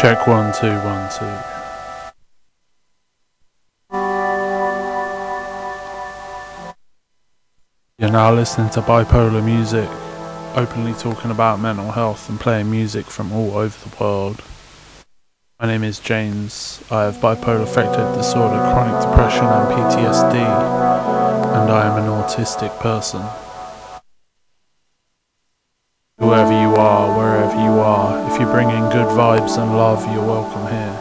Check one, two, one, two. You're now listening to bipolar music, openly talking about mental health and playing music from all over the world. My name is James. I have bipolar affective disorder, chronic depression, and PTSD, and I am an autistic person. Vibes and love, you're welcome here.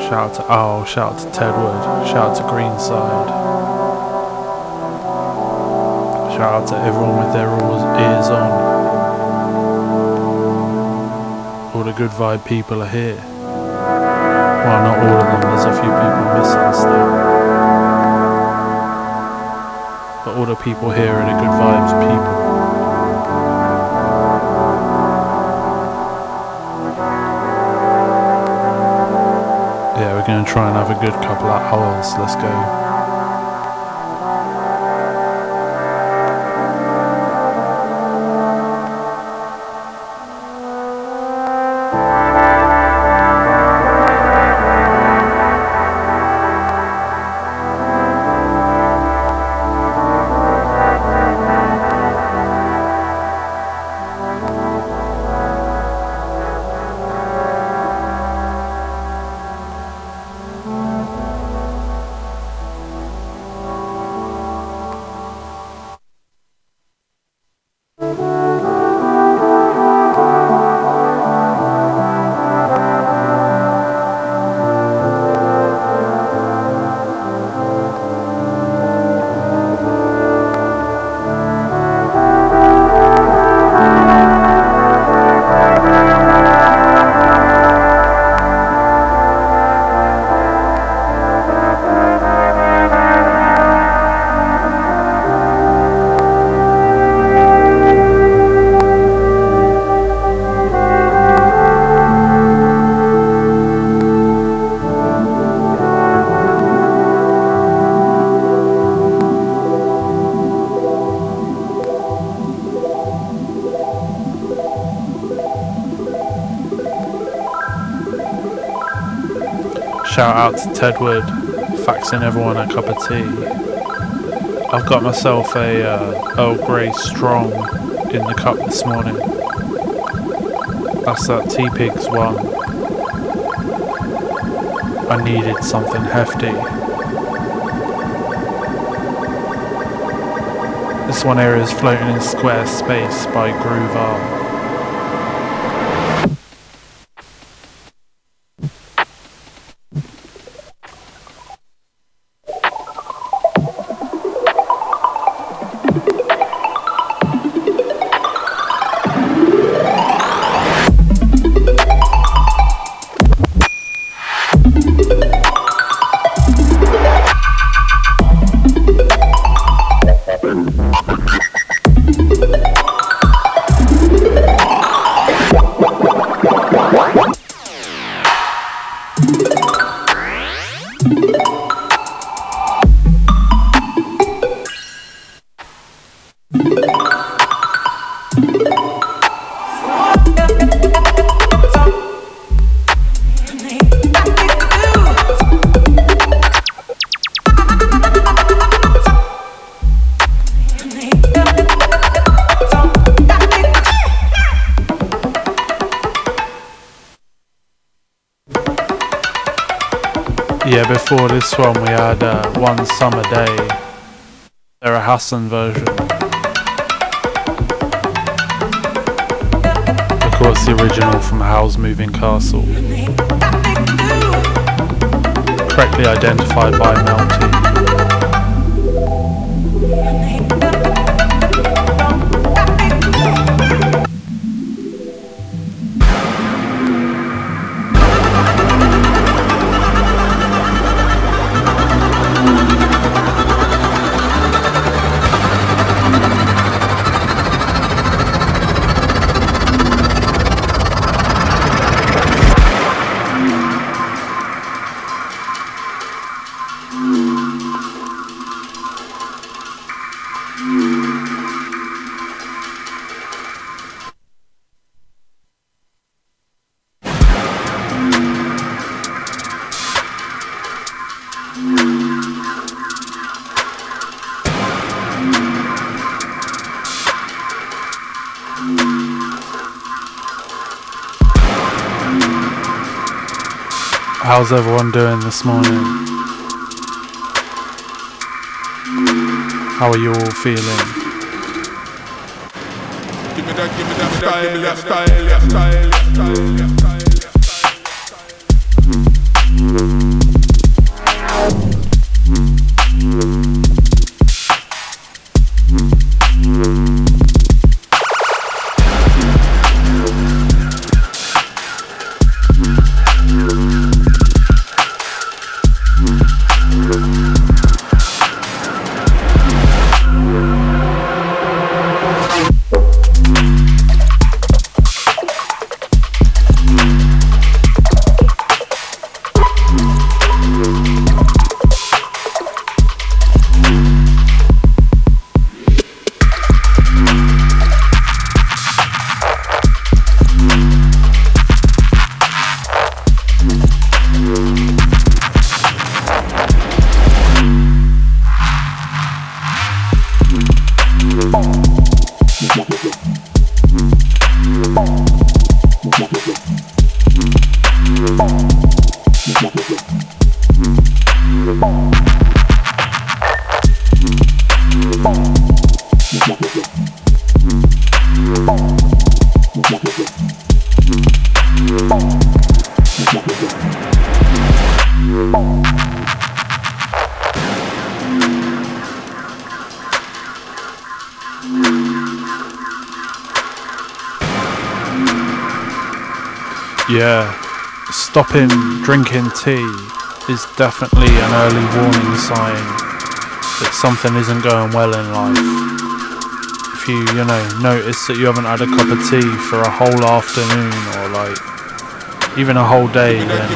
Shout out to Owl, shout out to Tedward, shout out to Greenside. Shout out to everyone with their ears on. All the good vibe people are here. Well, not all of them, there's a few people missing still. But all the people here are the good vibes people. To try and have a good couple of hours. Let's go. Out to Tedward, faxing everyone a cup of tea. I've got myself a uh, Earl Grey Strong in the cup this morning. That's that Teapigs one. I needed something hefty. This one here is Floating in Square Space by Groove R. before this one we had uh, One Summer Day, Sarah Hassan version. Of course the original from Howl's Moving Castle. Correctly identified by Melty. How's everyone doing this morning? How are you all feeling? Give me that, give me that style, that style, style, style. Stopping drinking tea is definitely an early warning sign that something isn't going well in life. If you, you know, notice that you haven't had a cup of tea for a whole afternoon or like even a whole day, then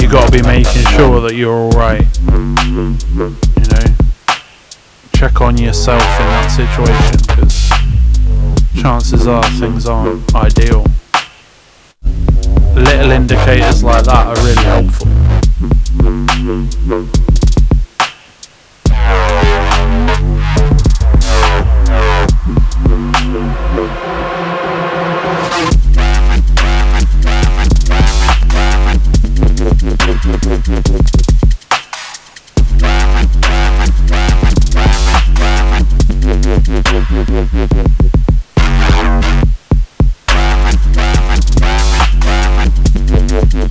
you got to be making sure that you're alright. You know, check on yourself in that situation because chances are things aren't ideal. Little indicators like that are really helpful. Wow.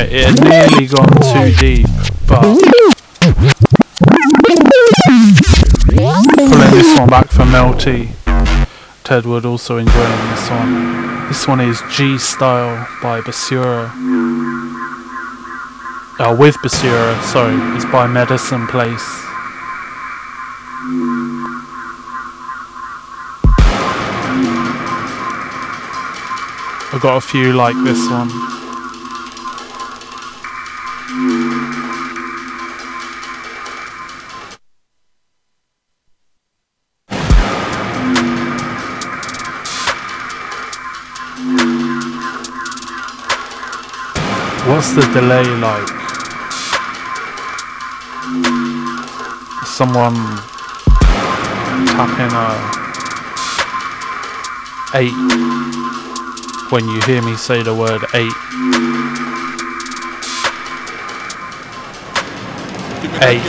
Alright, it had nearly gone too deep, but pulling this one back for Melty. Tedward also enjoying this one. This one is G Style by Basura. Uh, with Basura, sorry, it's by Medicine Place. I've got a few like this one. What's the delay like? Someone tapping a 8 when you hear me say the word eight. Eight.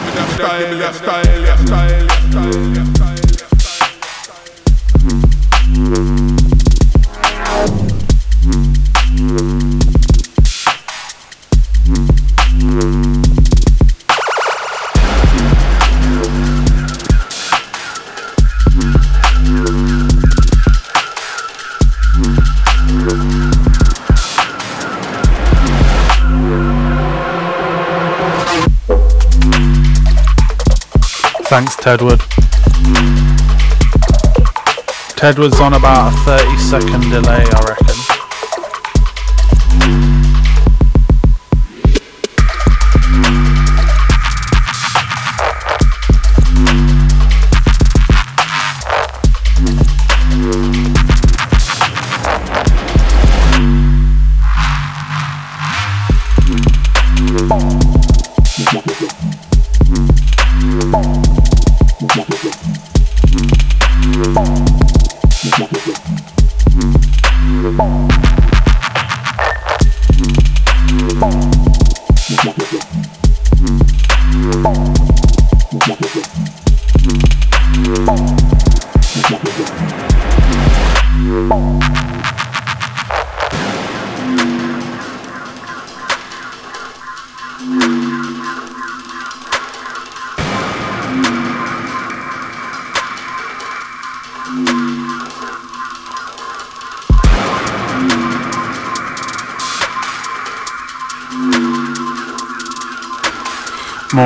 Thanks, Tedward. Tedward's on about a 30 second delay, I reckon. Bye.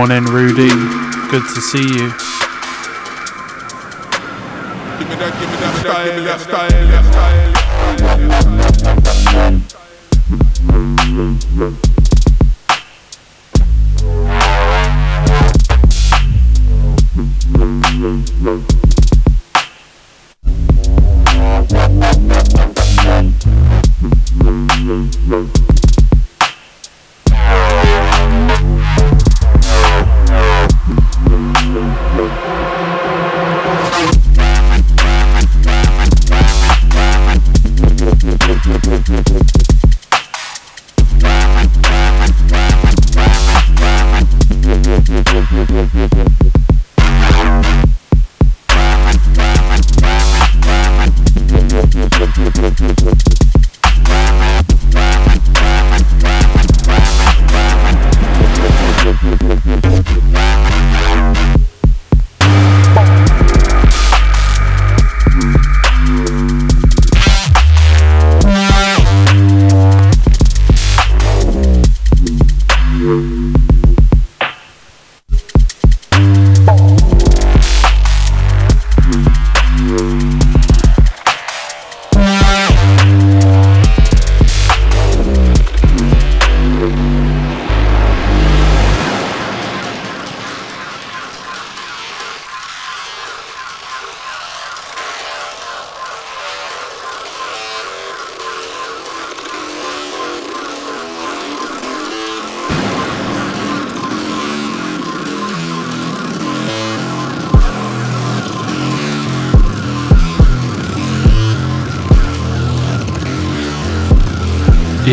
Morning, Rudy. Good to see you. Give me that, give me that style, style,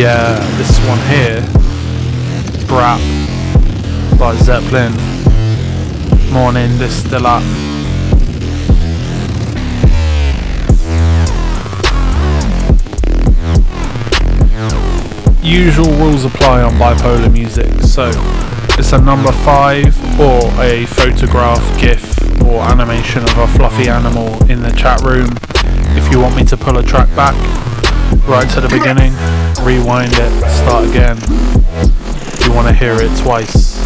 Yeah, this one here, Brat by Zeppelin. Morning, this still up. Usual rules apply on bipolar music, so it's a number five or a photograph, GIF, or animation of a fluffy animal in the chat room. If you want me to pull a track back, right to the beginning, rewind it, start again. You want to hear it twice.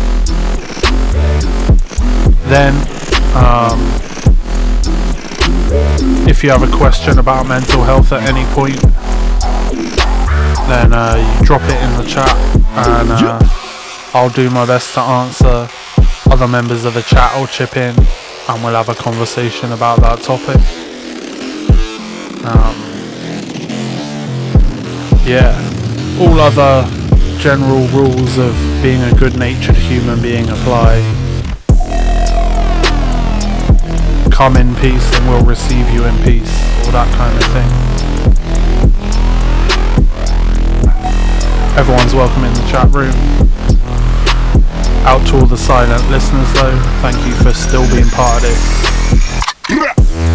Then, um, if you have a question about mental health at any point, then uh, you drop it in the chat and uh, I'll do my best to answer. Other members of the chat will chip in and we'll have a conversation about that topic. Um, yeah, all other general rules of being a good natured human being apply. Come in peace and we'll receive you in peace, all that kind of thing. Everyone's welcome in the chat room. Out to all the silent listeners though, thank you for still being part of this.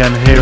Again Heroes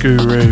Guru.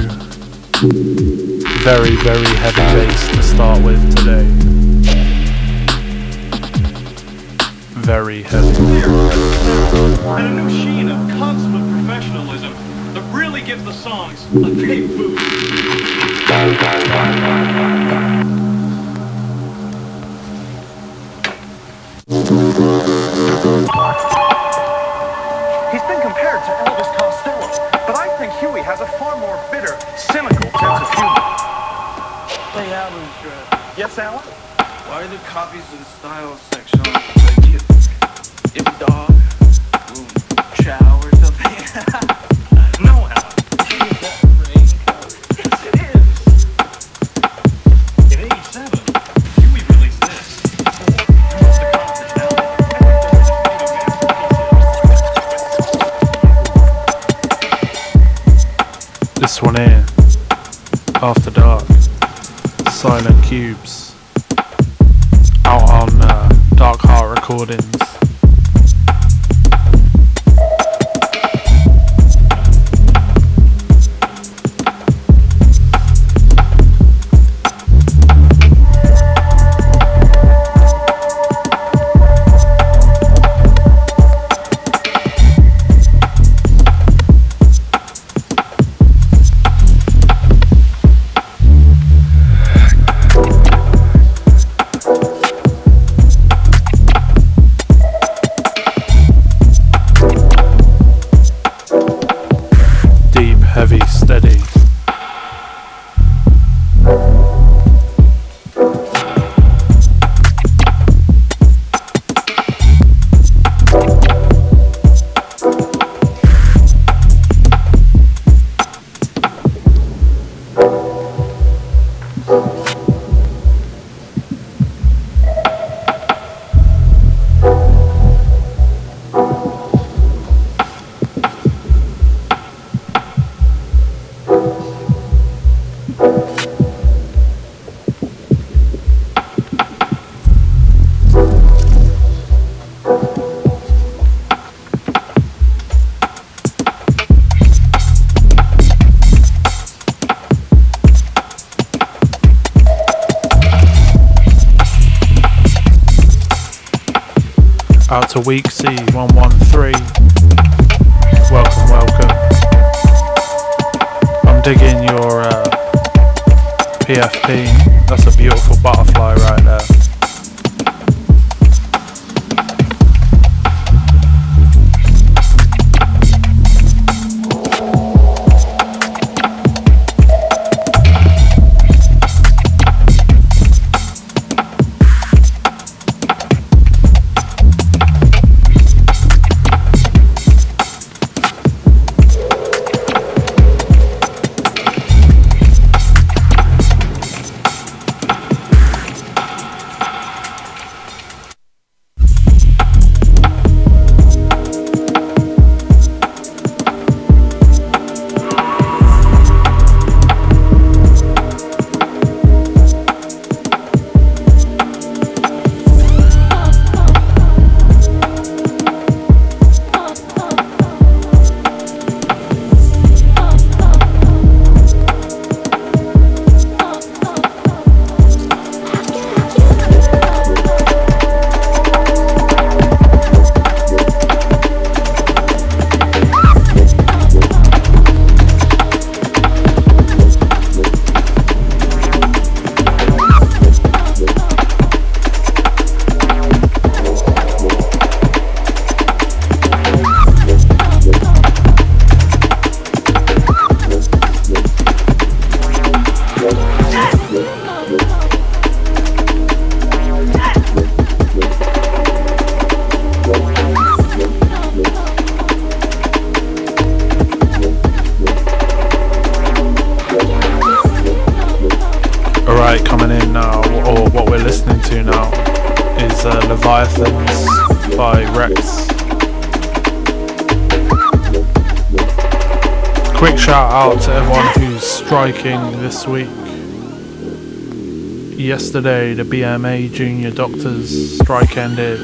Yesterday, the BMA Junior Doctors strike ended.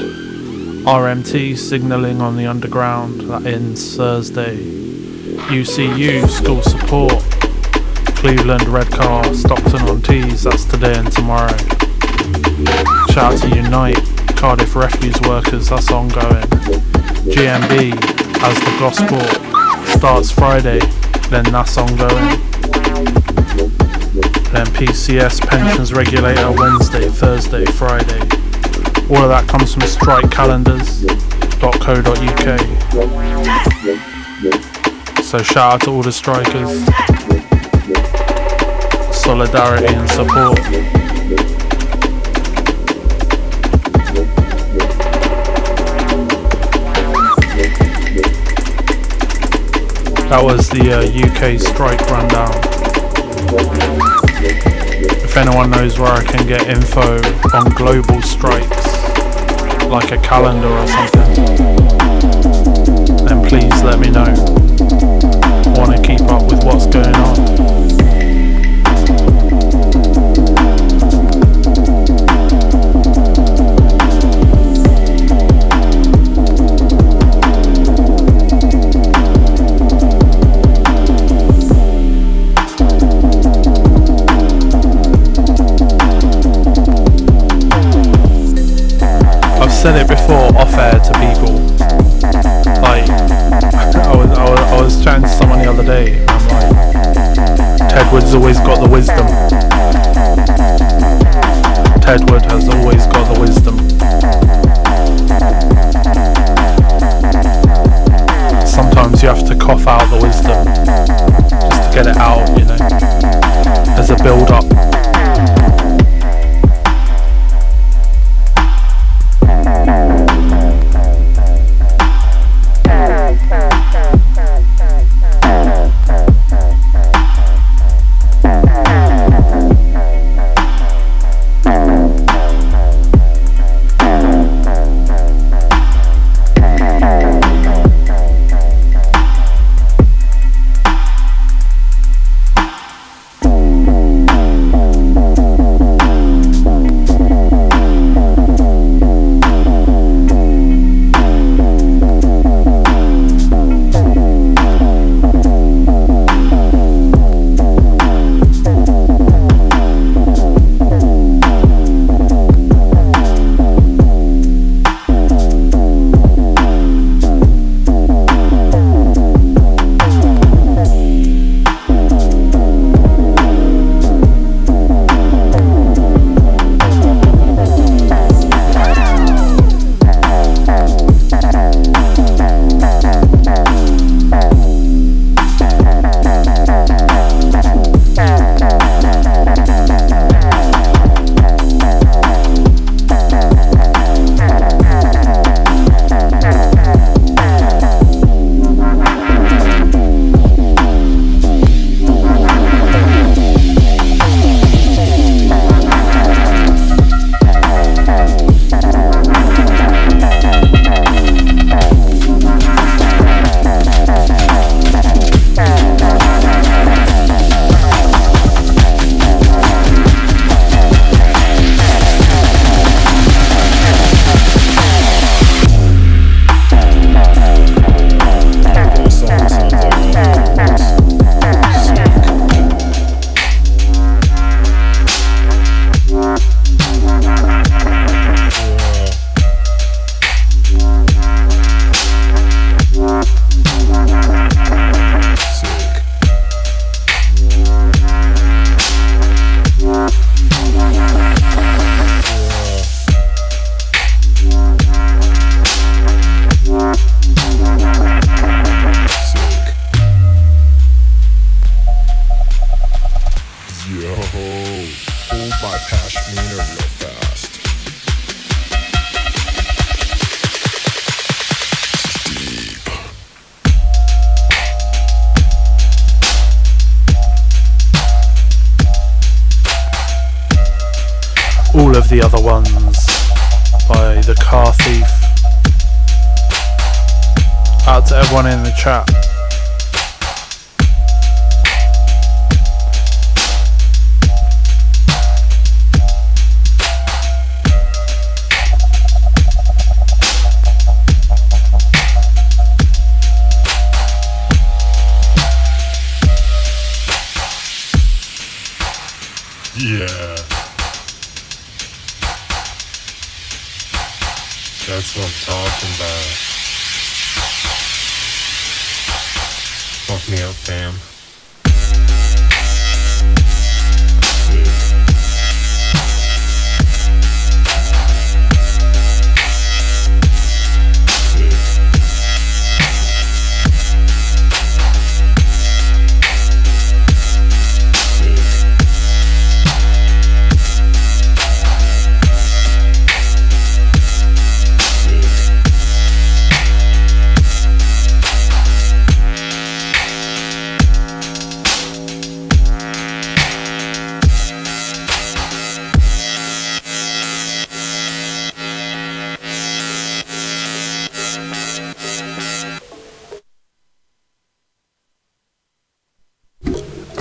RMT signalling on the underground that ends Thursday. UCU school support. Cleveland Redcar Stockton on Tees, that's today and tomorrow. Shout out to Unite, Cardiff Refuse Workers, that's ongoing. GMB, as the Gospel, starts Friday, then that's ongoing. Then PCS Pensions Regulator Wednesday, Thursday, Friday. All of that comes from strikecalendars.co.uk. So shout out to all the strikers. Solidarity and support. That was the uh, UK strike rundown. If anyone knows where I can get info on global strikes, like a calendar or something, then please let me know. I want to keep up with what's going on. Said it before off air to people. Like, I was, I was, I was chatting to someone the other day, I'm like, Tedward's always got the wisdom. Tedward has always got the wisdom.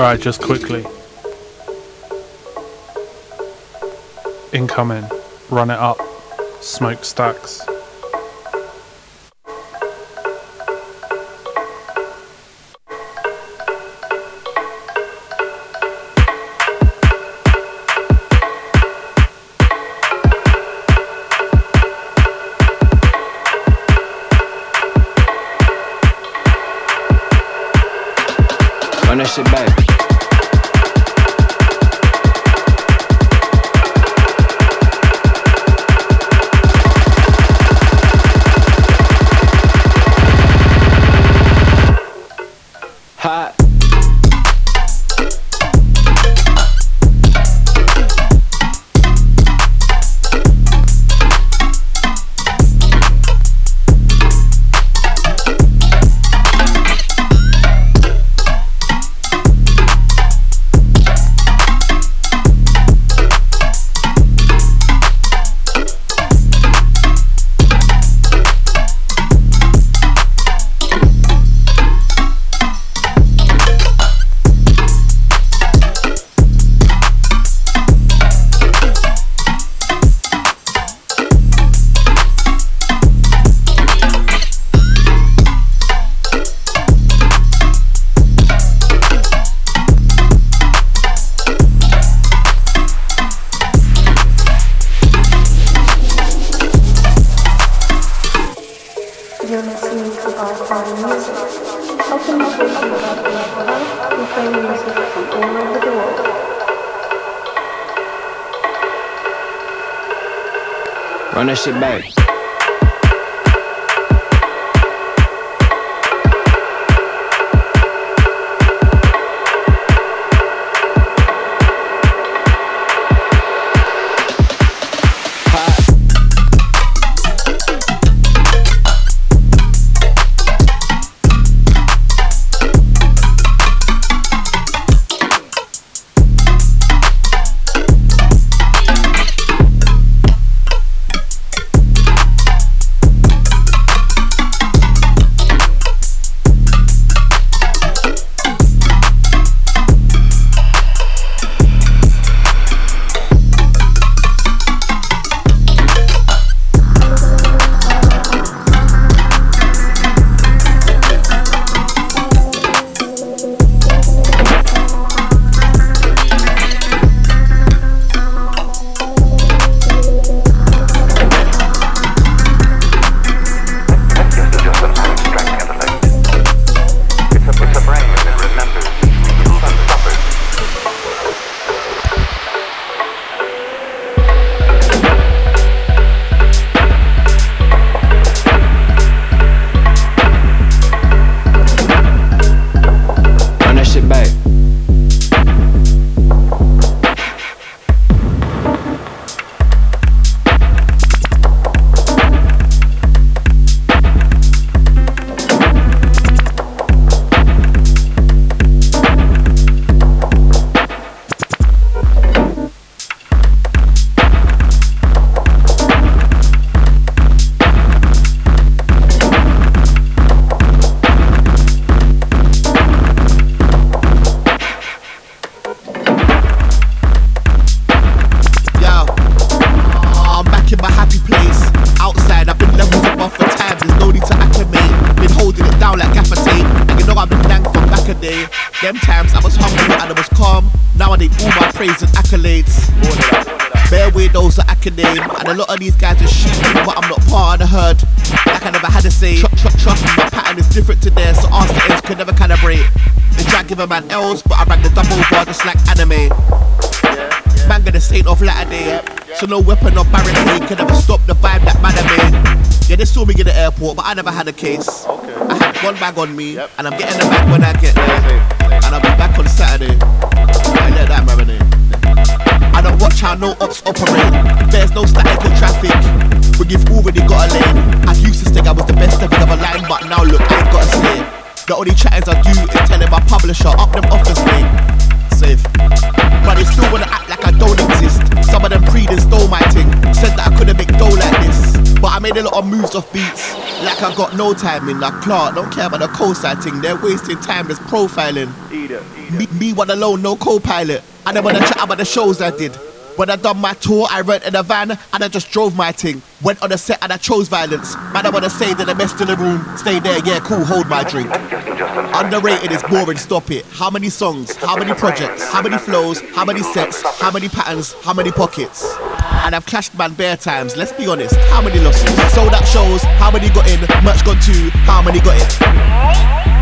Alright, just quickly. Incoming. Run it up. Smoke these guys are shit, but I'm not part of the herd. Like I never had to say, trust, trust, trust me, my pattern is different to theirs, so ask the could never calibrate. They try to give a man L's, but I rang the double bar just like anime. Manga Saint of latter day, so no weapon or barricade can ever stop the vibe that man made. Yeah, they saw me in the airport, but I never had a case. I had one bag on me, and I'm getting the bag when I get there. And I'll be back on Saturday. I let that marinate. I don't watch how no ops operate. Publisher up them offers, mate. Safe. But they still wanna act like I don't exist. Some of them pre stole my thing. Said that I couldn't make dough like this. But I made a lot of moves off beats. Like I got no time in. Like Clark, don't care about the co-side thing. They're wasting time just profiling. Me, me one alone, no co-pilot. I don't wanna chat about the shows I did. When I done my tour, I rented a van and I just drove my thing. Went on a set and I chose violence. Man, I wanna say that the best in the room. Stay there, yeah, cool, hold my drink. Underrated is boring, stop it. How many songs? How many projects? How many flows? How many sets? How many patterns? How many pockets? And I've clashed man bare times, let's be honest. How many losses? Sold out shows, how many got in? Much gone too, how many got it?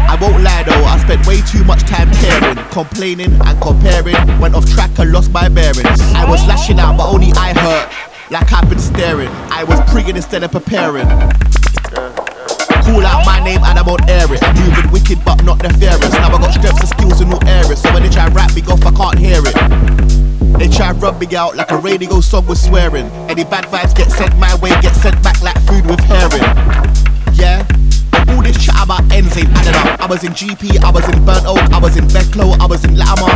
I won't lie though, I spent way too much time caring, complaining and comparing. Went off track and lost my bearings. I was lashing out, but only I hurt. Like I've been staring. I was pregging instead of preparing. Call out my name and I won't air it. Moving wicked but not nefarious. Now I got strengths and skills in all areas. So when they try rap me off, I can't hear it. They try rub me out like a radio song with swearing. Any bad vibes get sent my way, get sent back like food with herring. Yeah. All this chat about ends ain't adding up. I was in GP, I was in Burnt Oak, I was in Bedclow, I was in Latimer.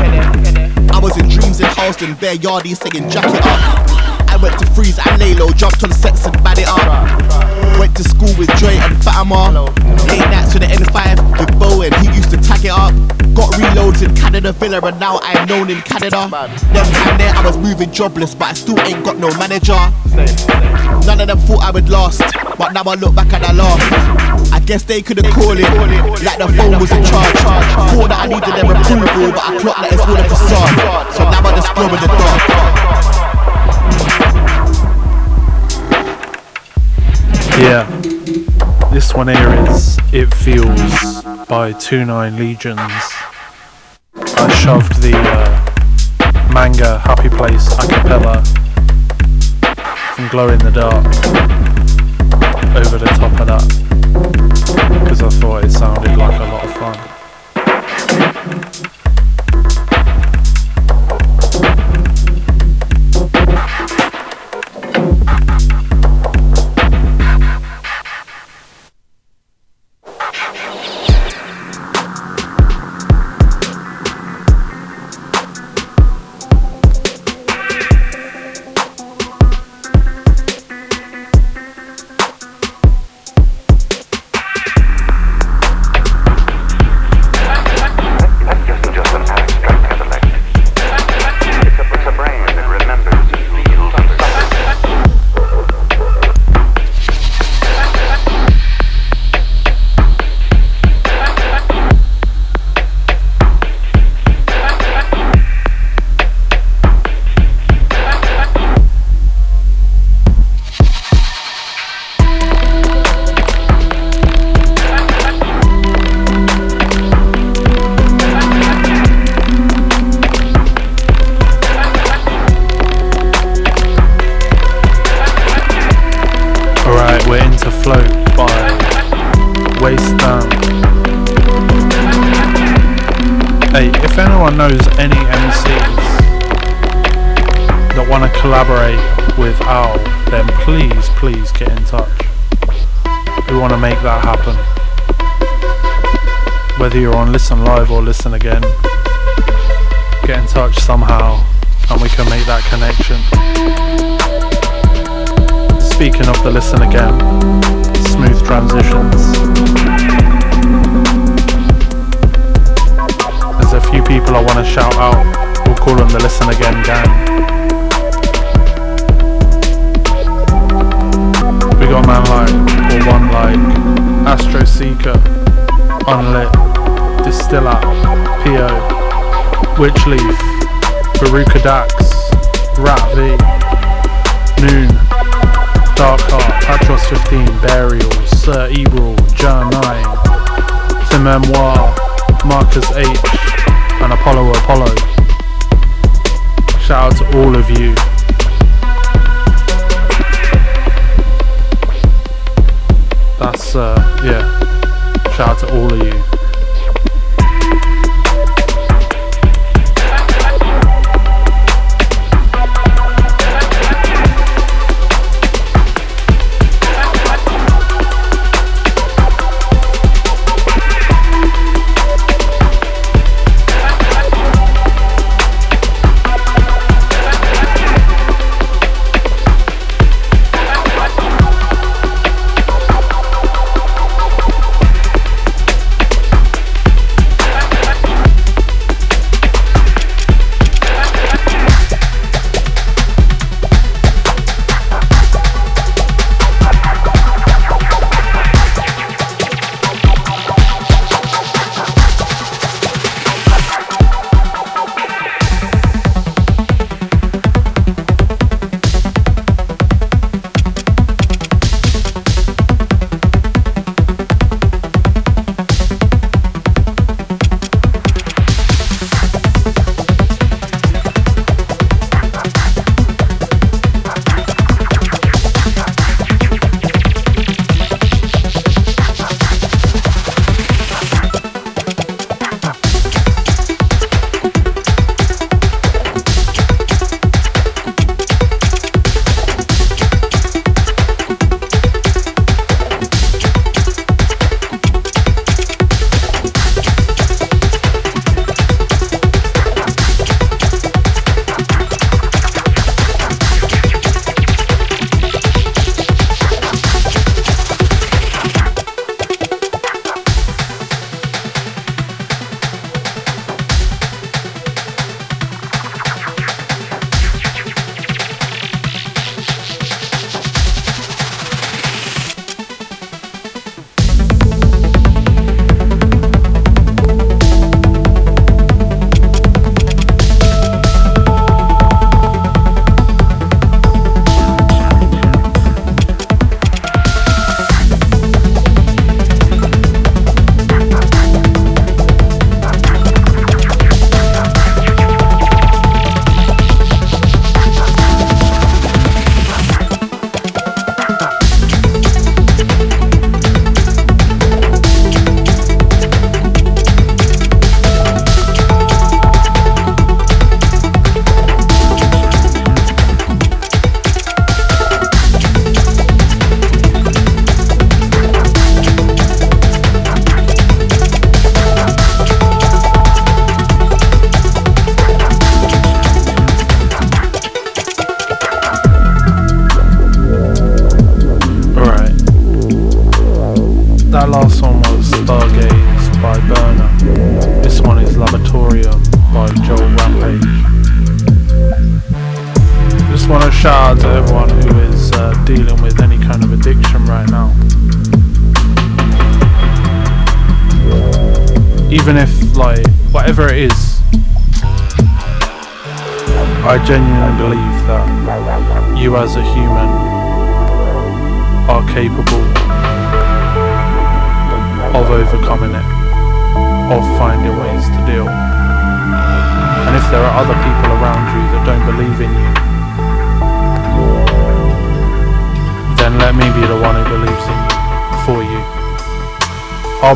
I was in Dreams in Halston, Bear Yardy singing Jack It Up. Went to Freeze and Laylo, jumped on sets and bad it. Went to school with Dre and Fatima. Late nights with the N5 with Bowen, he used to tag it up. Got reloads in Canada Villa and now I'm known in Canada. Them time there I was moving jobless, but I still ain't got no manager. None of them thought I would last, but now I look back and I laugh. I guess they could've called it like the phone was in charge. Thought that I needed their approval, but I clocked that it's all a facade. So now I just glow in the dark. Yeah. This one here is It Feels by 29 Legions. I shoved the uh, manga Happy Place a cappella from Glow in the Dark over the top of that because I thought it sounded like a lot of fun.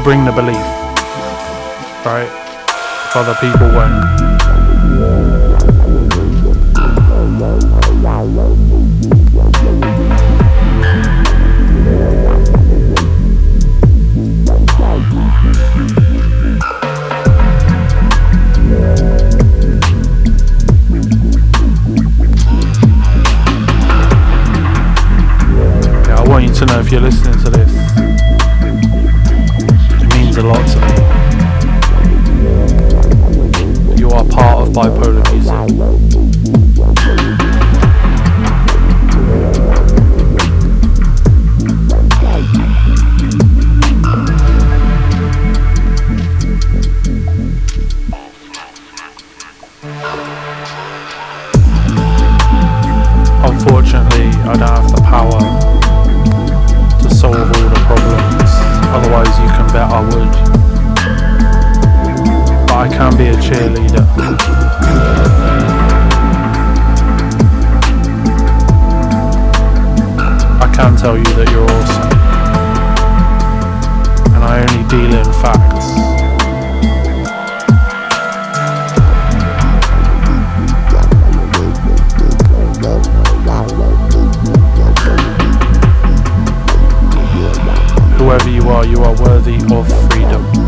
Bring the belief, right? If other people won't. can tell you that you're awesome. And I only deal in facts. Whoever you are, you are worthy of freedom.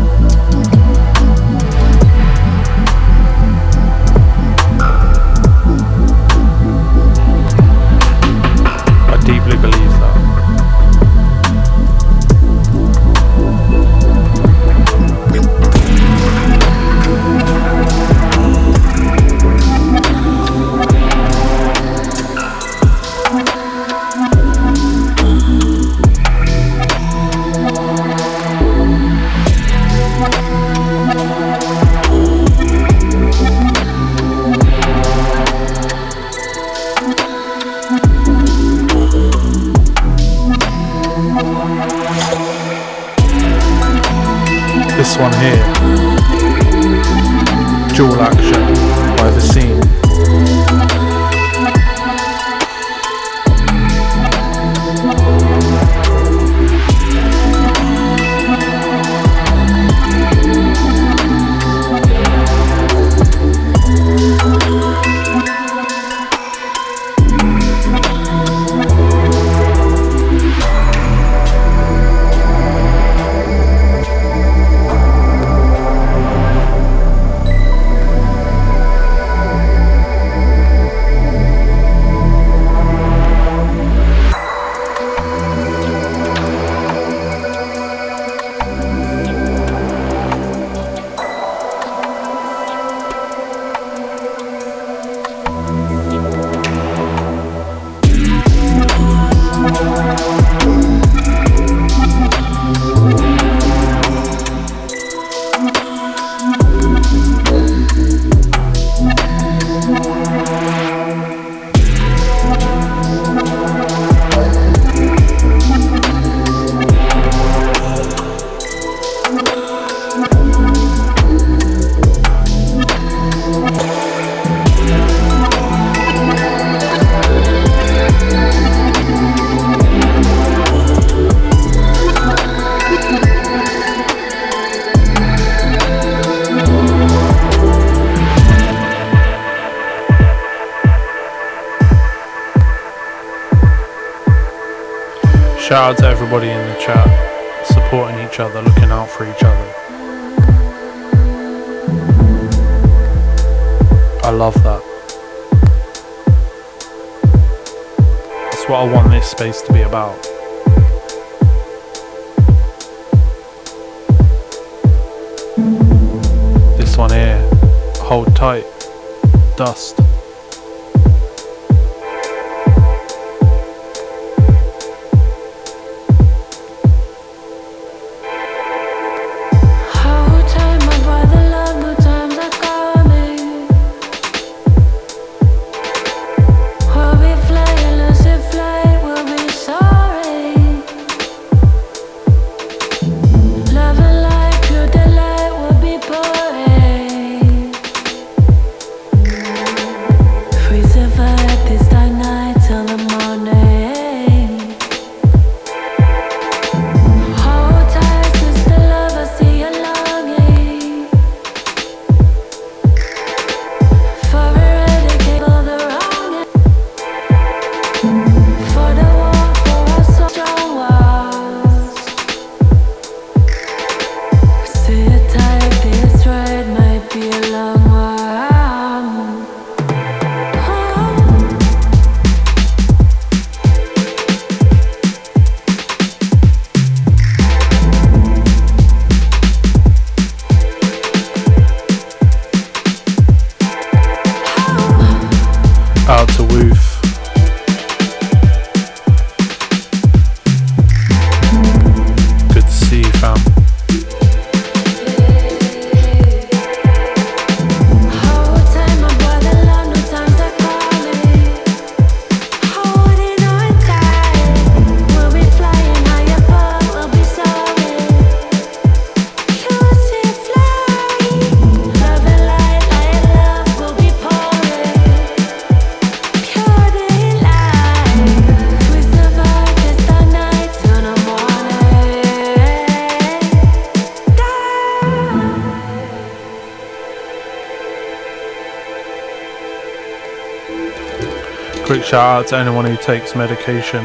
Out to anyone who takes medication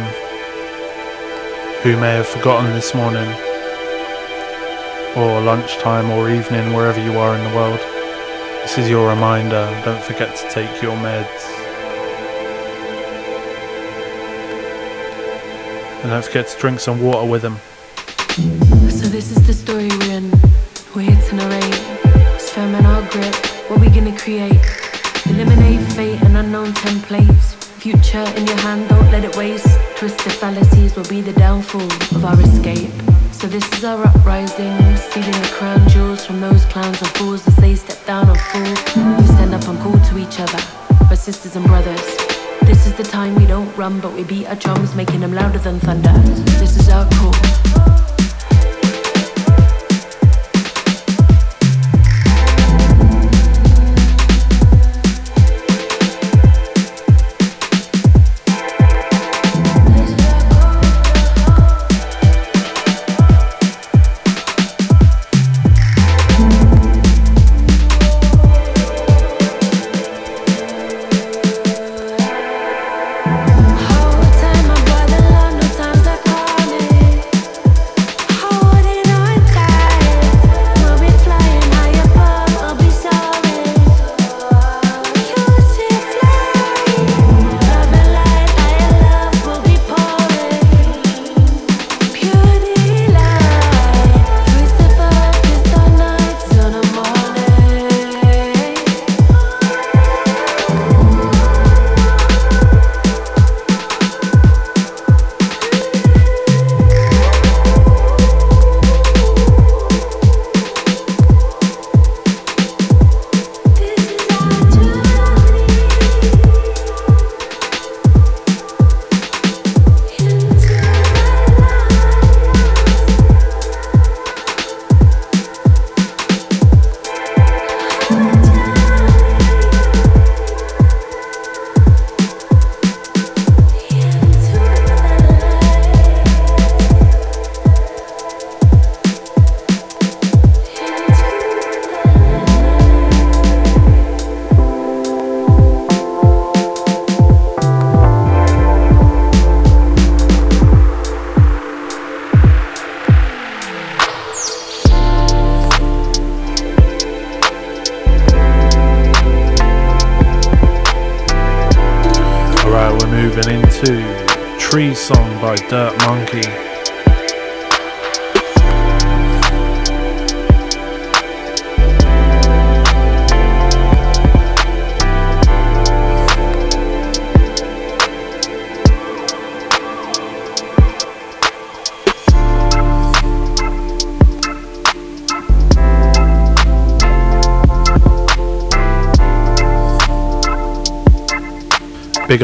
who may have forgotten this morning or lunchtime or evening, wherever you are in the world. This is your reminder. Don't forget to take your meds. And don't forget to drink some water with them. But we beat our drums, making them louder than thunder. This is our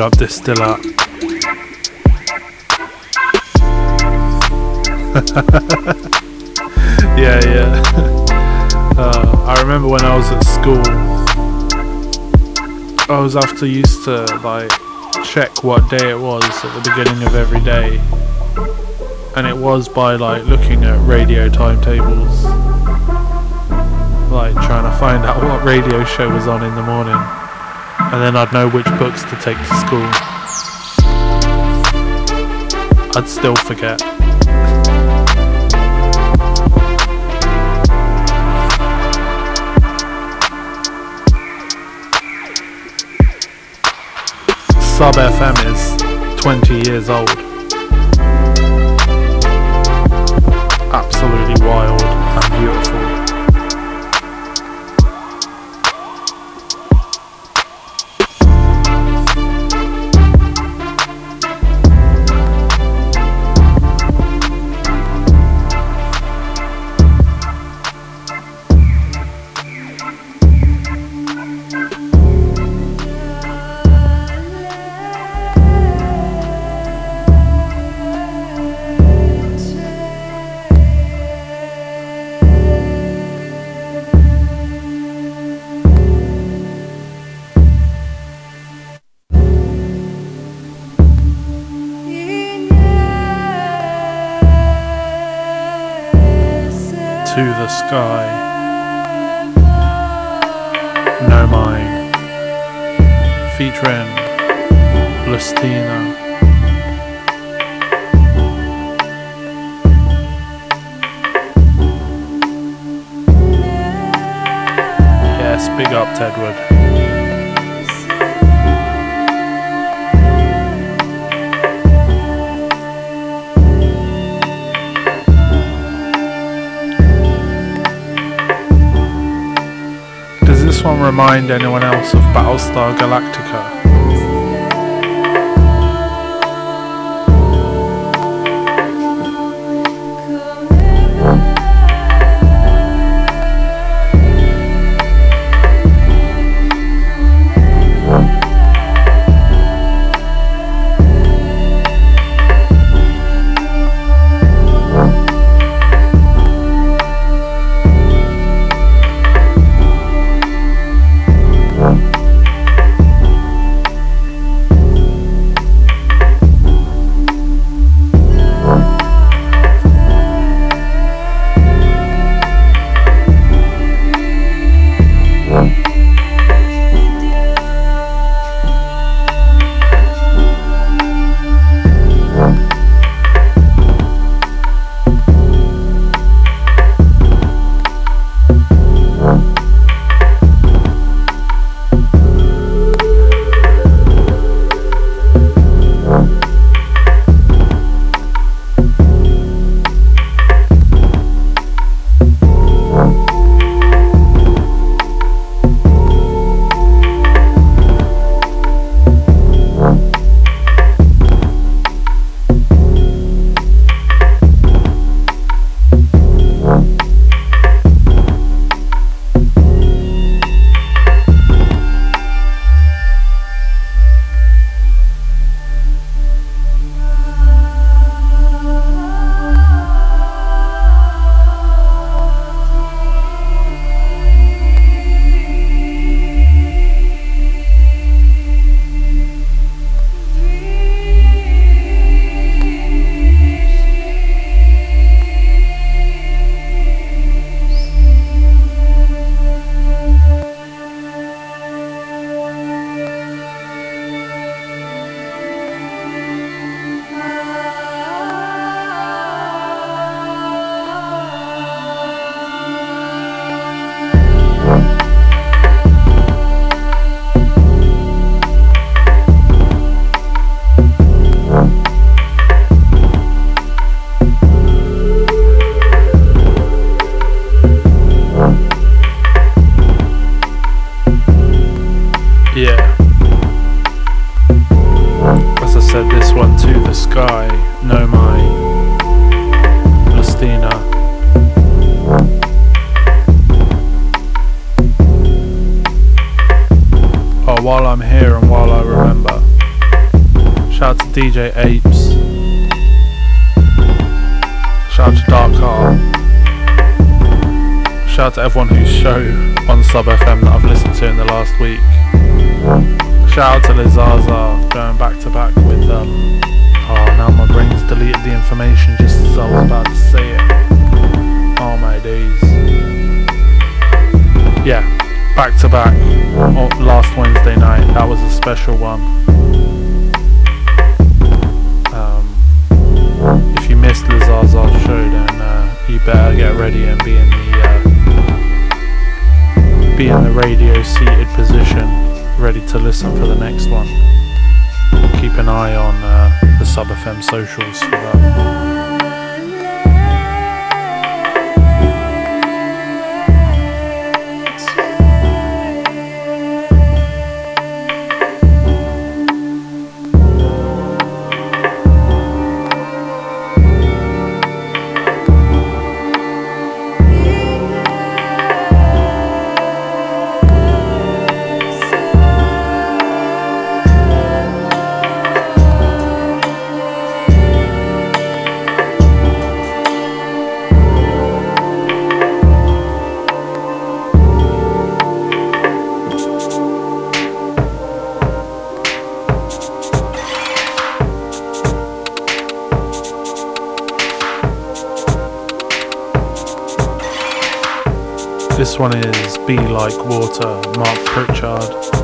Up yeah, yeah. Uh, I remember when I was at school, I was after used to like check what day it was at the beginning of every day, and it was by like looking at radio timetables, like trying to find out what radio show was on in the morning and then I'd know which books to take to school. I'd still forget. Sub FM is 20 years old. Absolutely wild This one is Be Like Water, Mark Pritchard.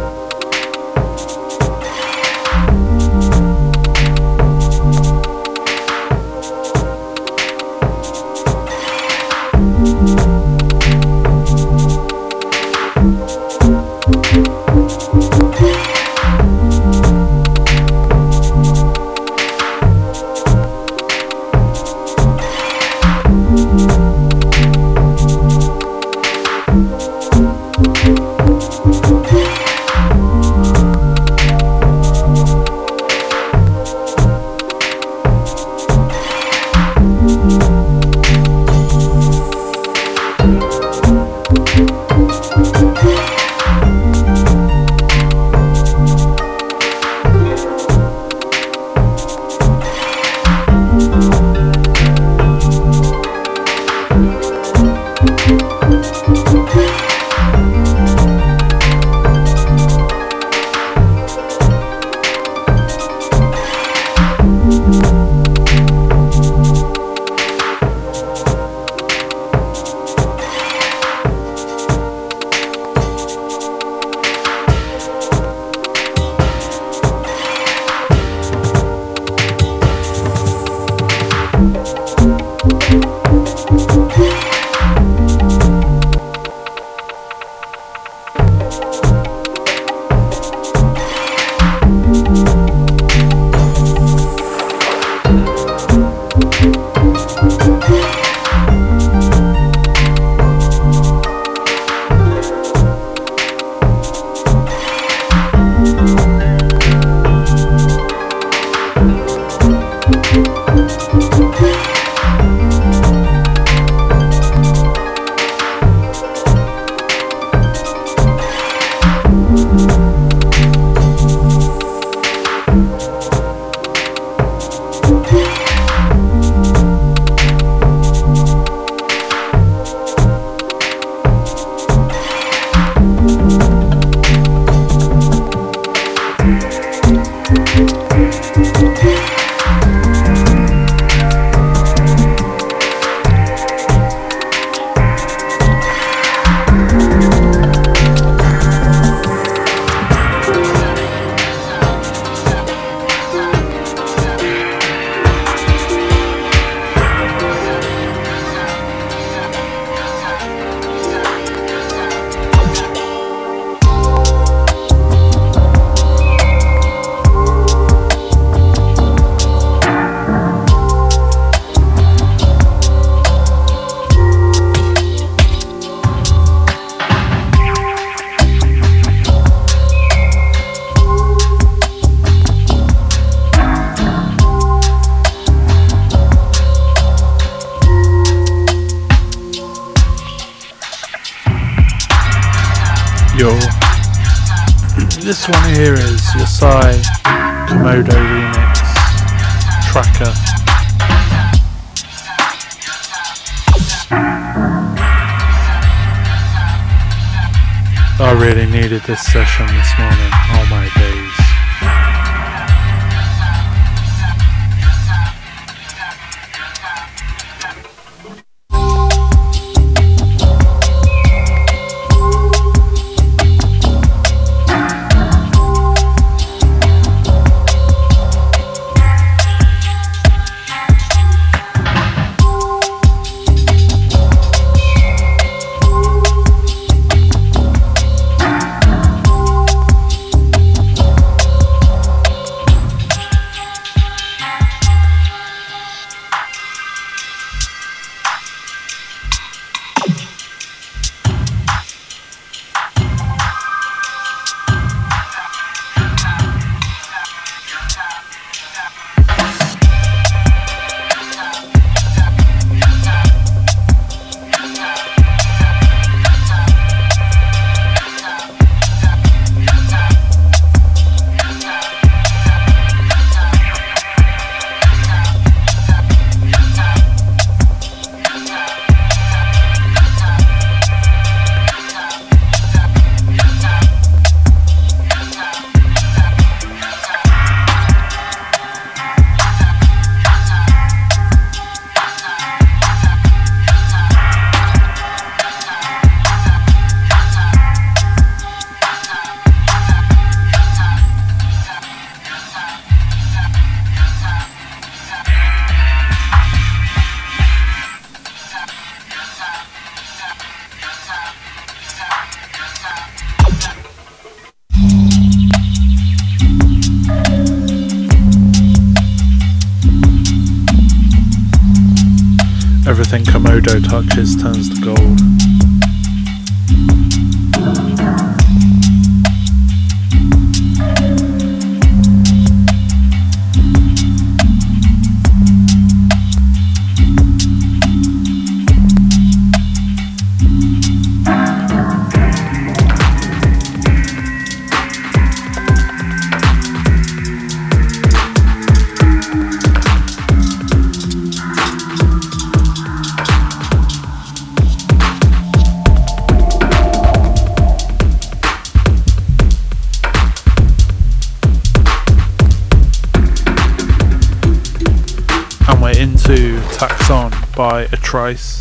Trice.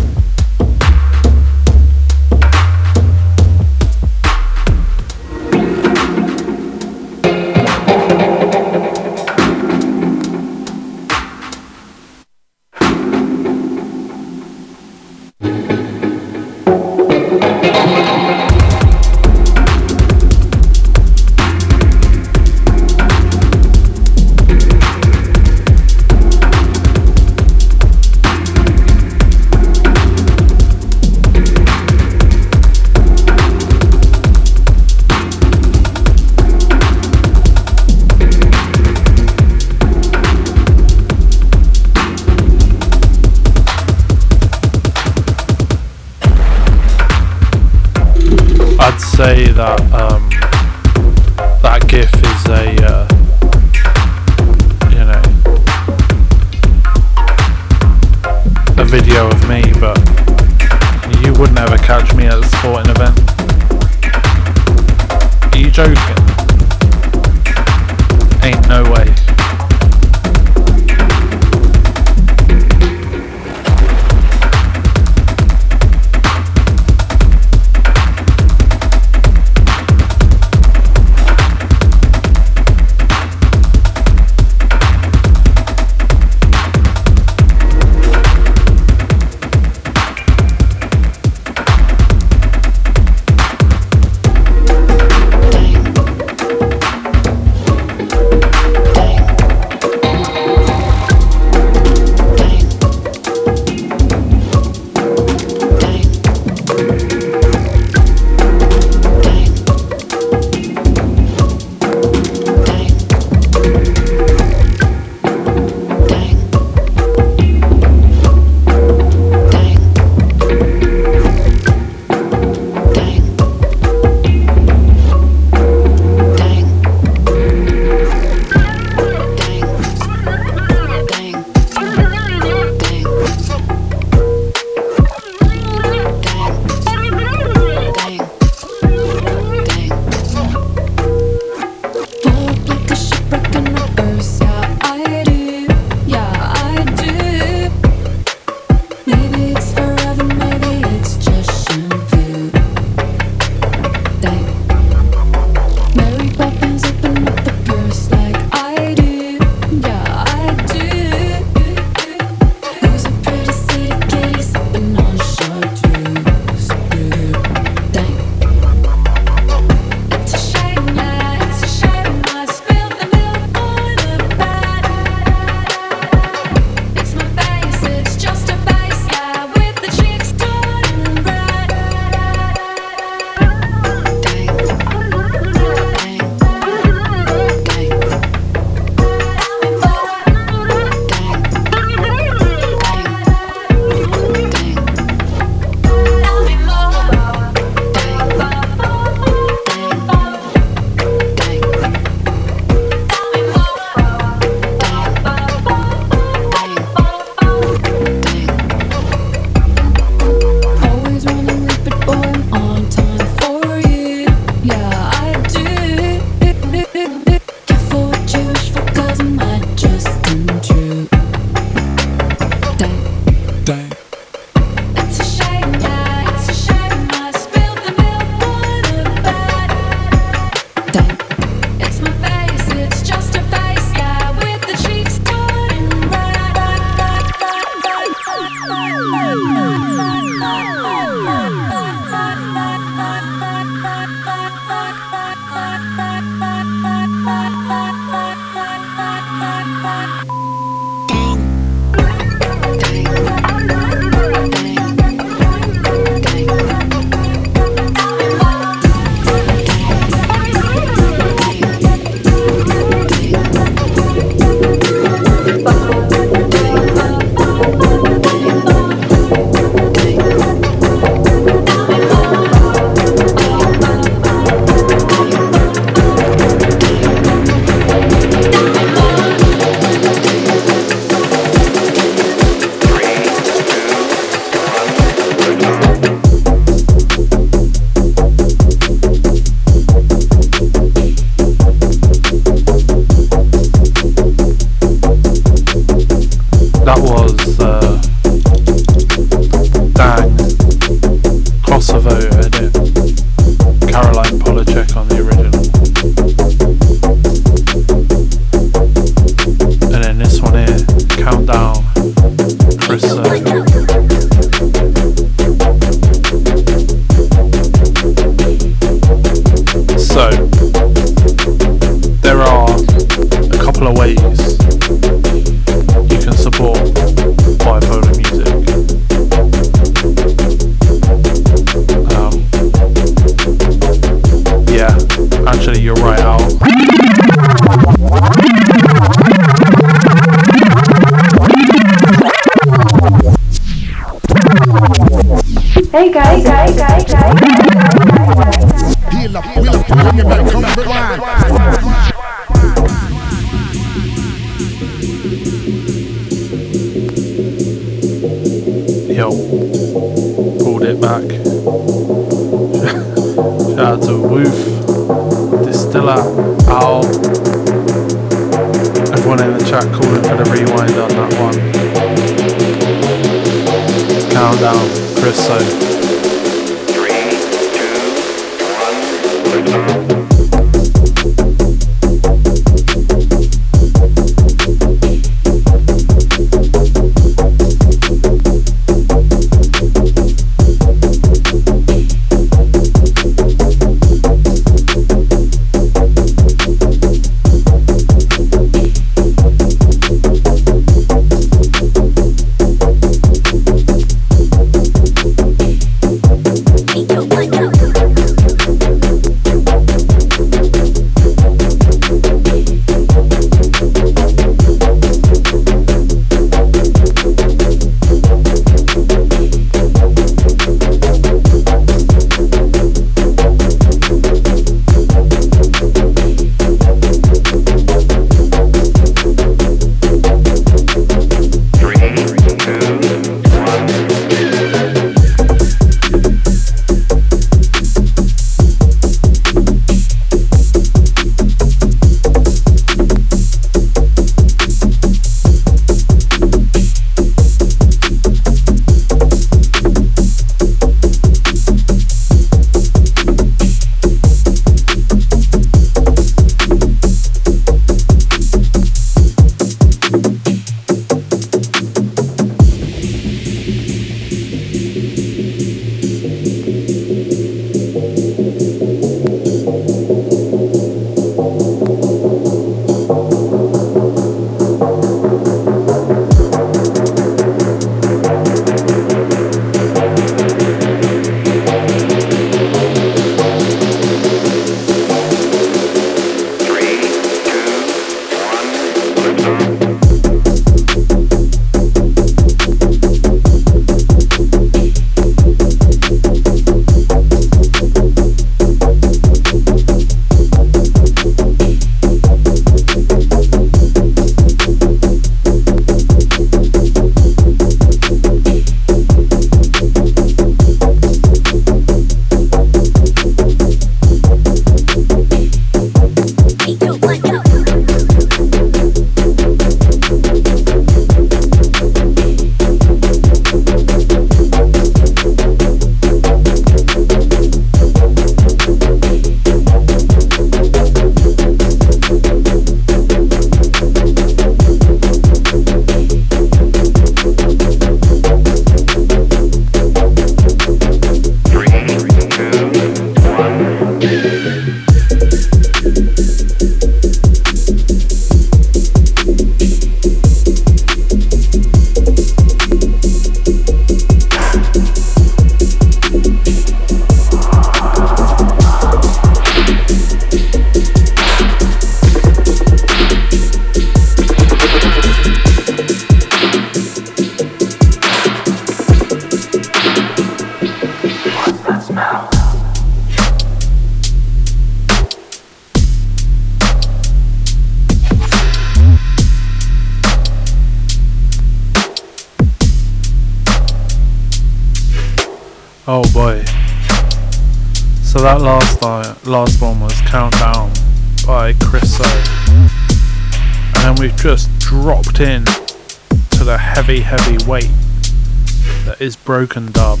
Is Broken up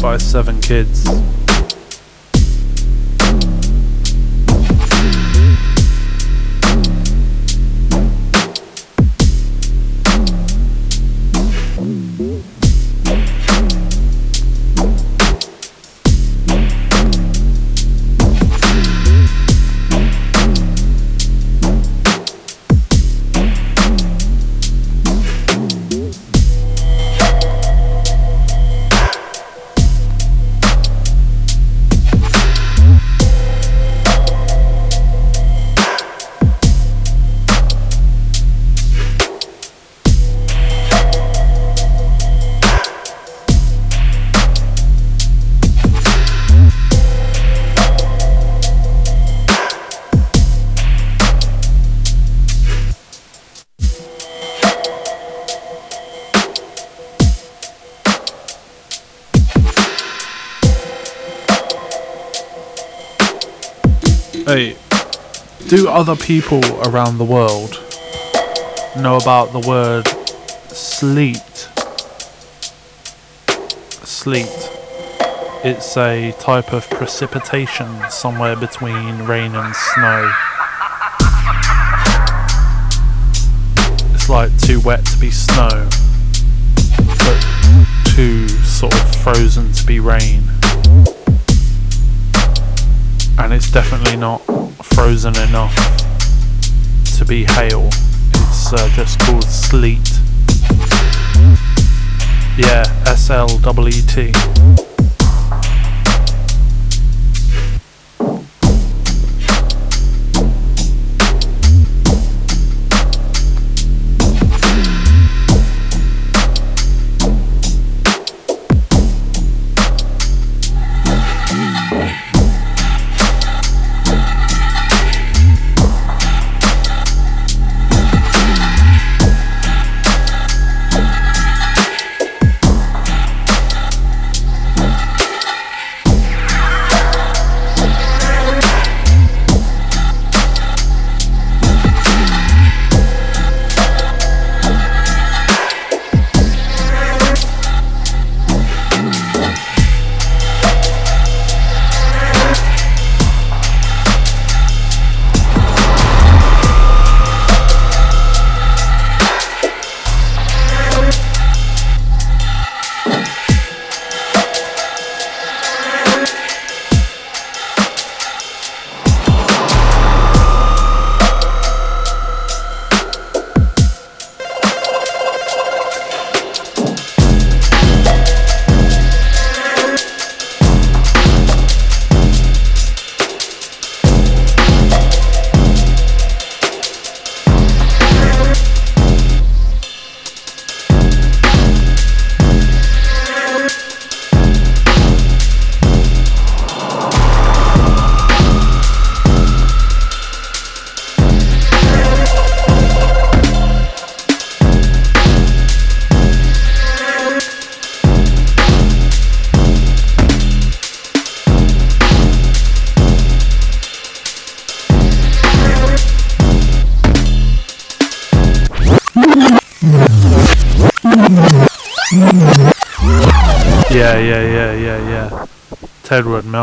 by Seven Kids. Other people around the world know about the word sleet? Sleet. It's a type of precipitation somewhere between rain and snow. It's like too wet to be snow, but too sort of frozen to be rain and it's definitely not frozen enough to be hail. It's uh, just called sleet. Yeah, S L E E T.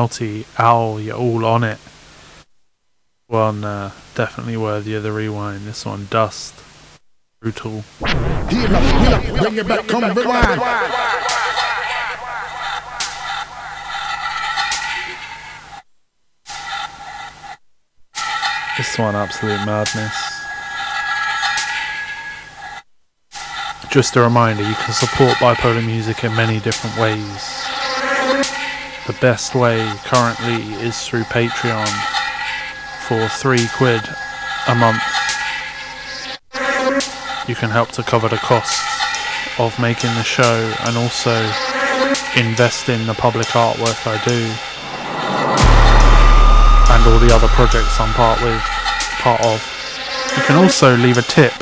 Melty, Owl, you're all on it. One uh, definitely worthy of the rewind. This one, Dust. Brutal. Heal up, heal up, bring it back, come rewind. This one, absolute madness. Just a reminder, you can support Bipolarmusic in many different ways. The best way currently is through Patreon for three quid a month. You can help to cover the costs of making the show and also invest in the public artwork I do and all the other projects I'm part with part of. You can also leave a tip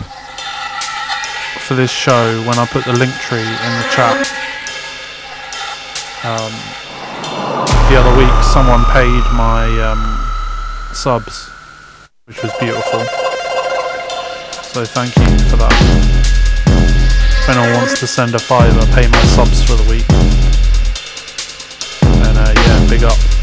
for this show when I put the Linktree in the chat. Um, the other week, someone paid my um, subs, which was beautiful. So thank you for that. If anyone wants to send a fiver, pay my subs for the week. And uh, yeah, big up.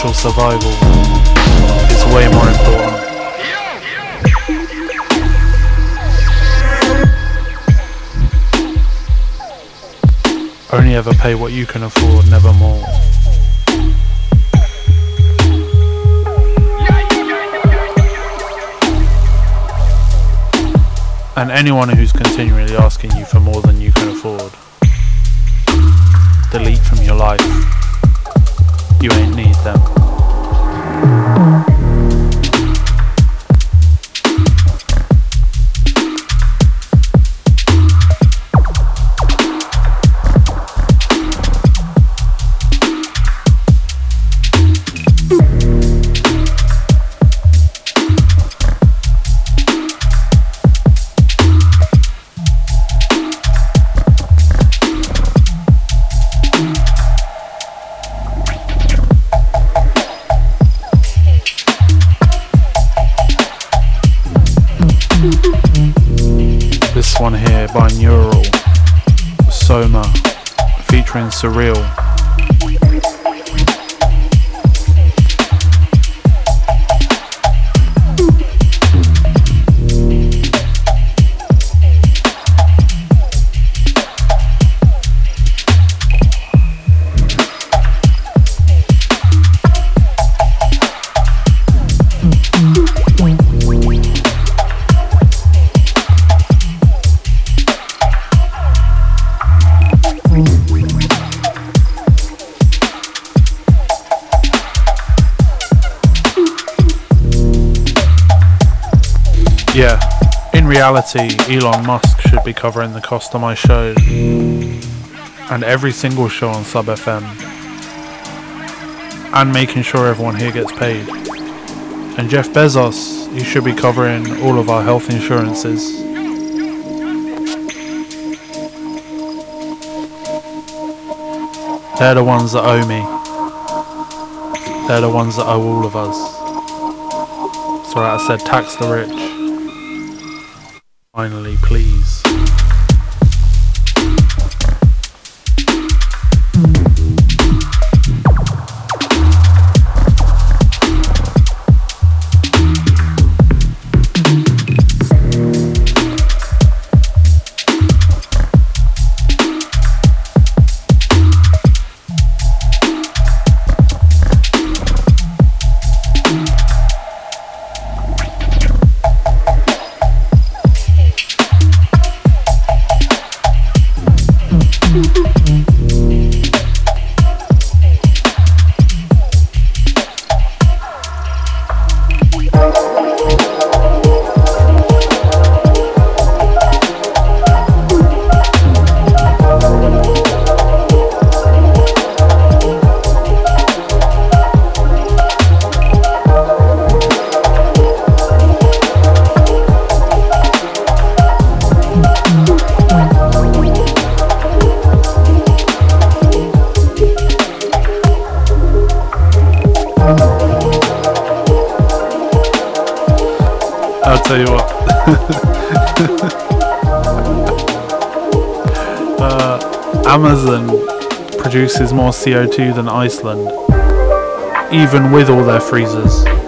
Financial survival is way more important. Only ever pay what you can afford, never more. And anyone who's continually asking you for more than you can afford, delete from your life. You ain't need them. Surreal. Reality, Elon Musk should be covering the cost of my show and every single show on Sub FM and making sure everyone here gets paid. And Jeff Bezos, he should be covering all of our health insurances. They're the ones that owe me. They're the ones that owe all of us. Sorry, I said tax the rich. Finally, please. CO2 than Iceland, even with all their freezers.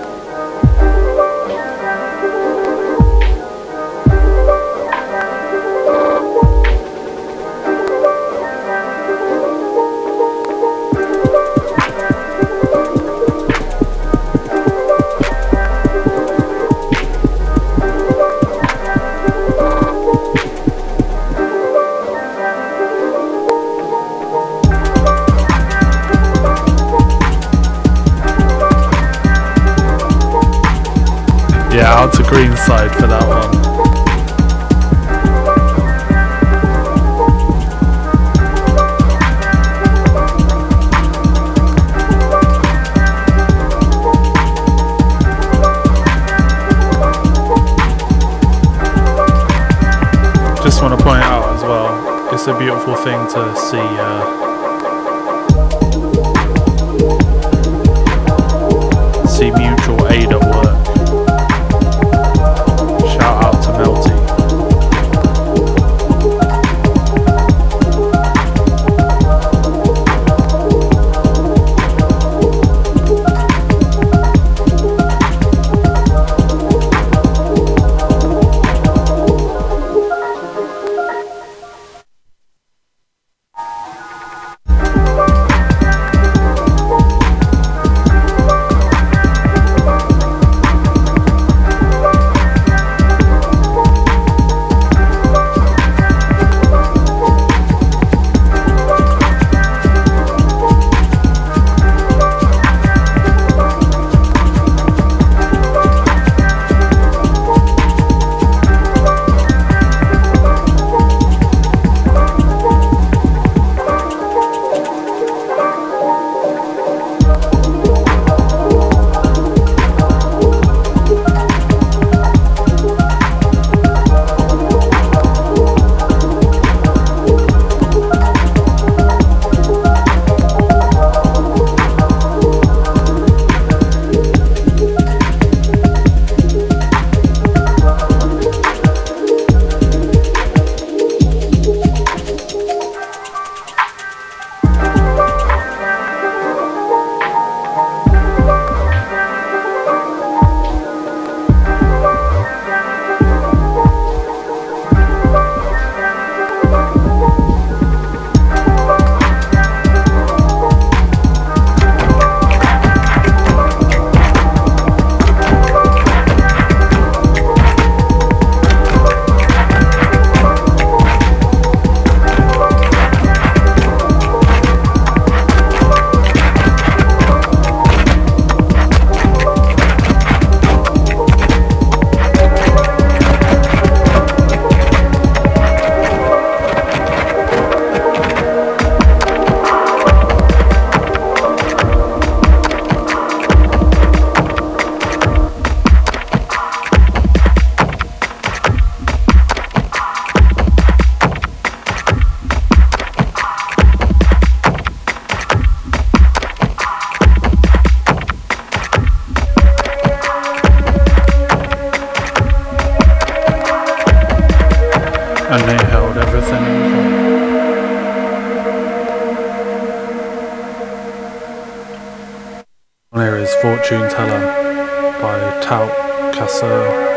Here is Fortune Teller by Tout Casseur.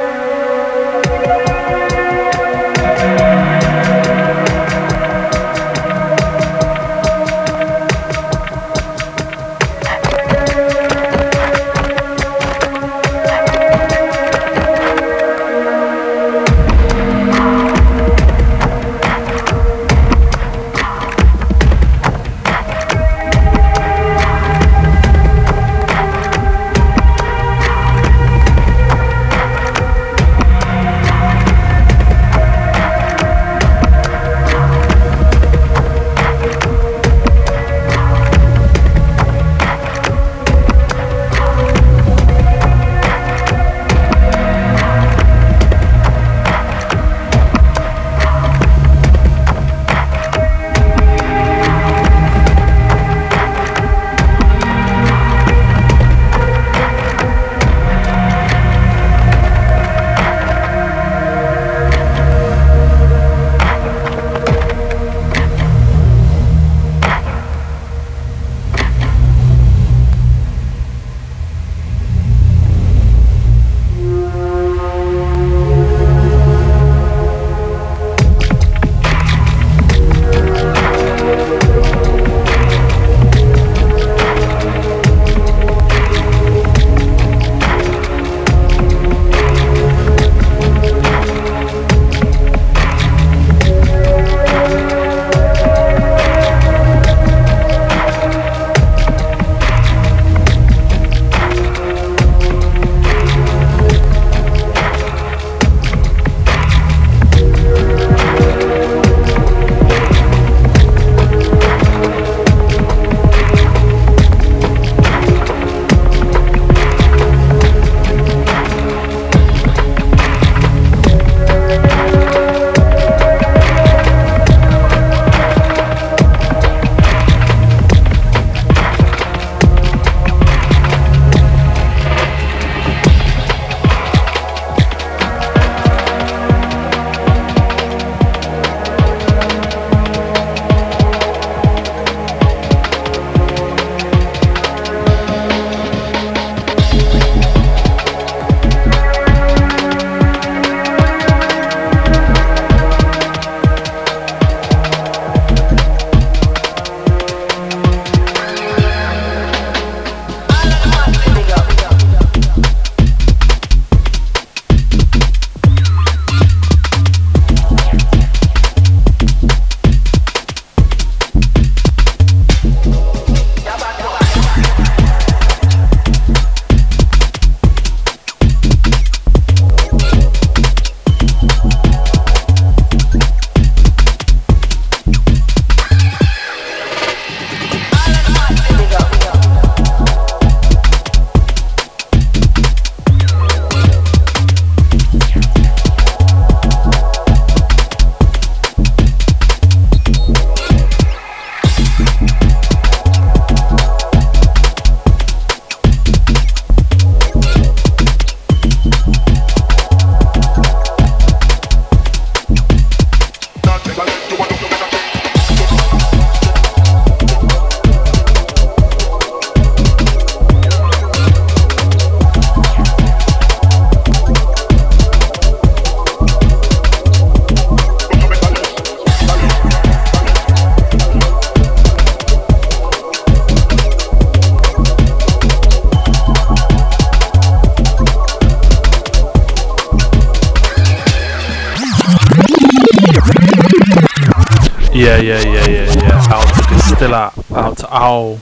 Distilla,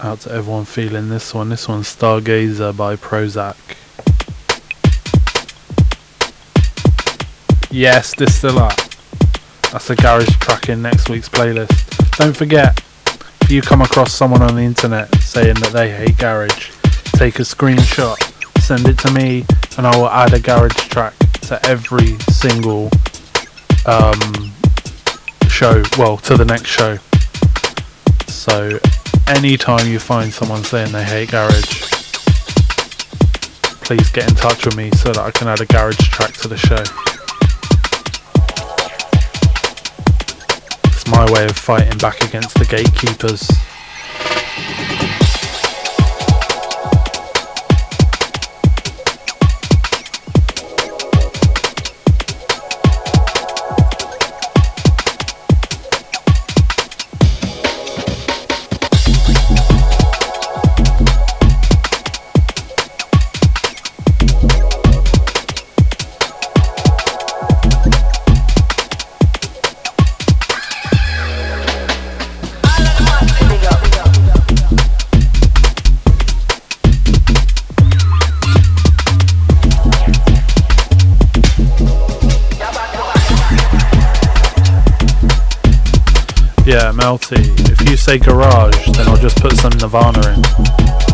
out to everyone feeling this one. This one's Stargazer by Prozac. Yes, Distilla. That's a garage track in next week's playlist. Don't forget, if you come across someone on the internet saying that they hate garage, take a screenshot, send it to me, and I will add a garage track to every single um, show, well, to the next show. So, anytime you find someone saying they hate garage, please get in touch with me so that I can add a garage track to the show. It's my way of fighting back against the gatekeepers. melty. If you say garage, then I'll just put some Nirvana in.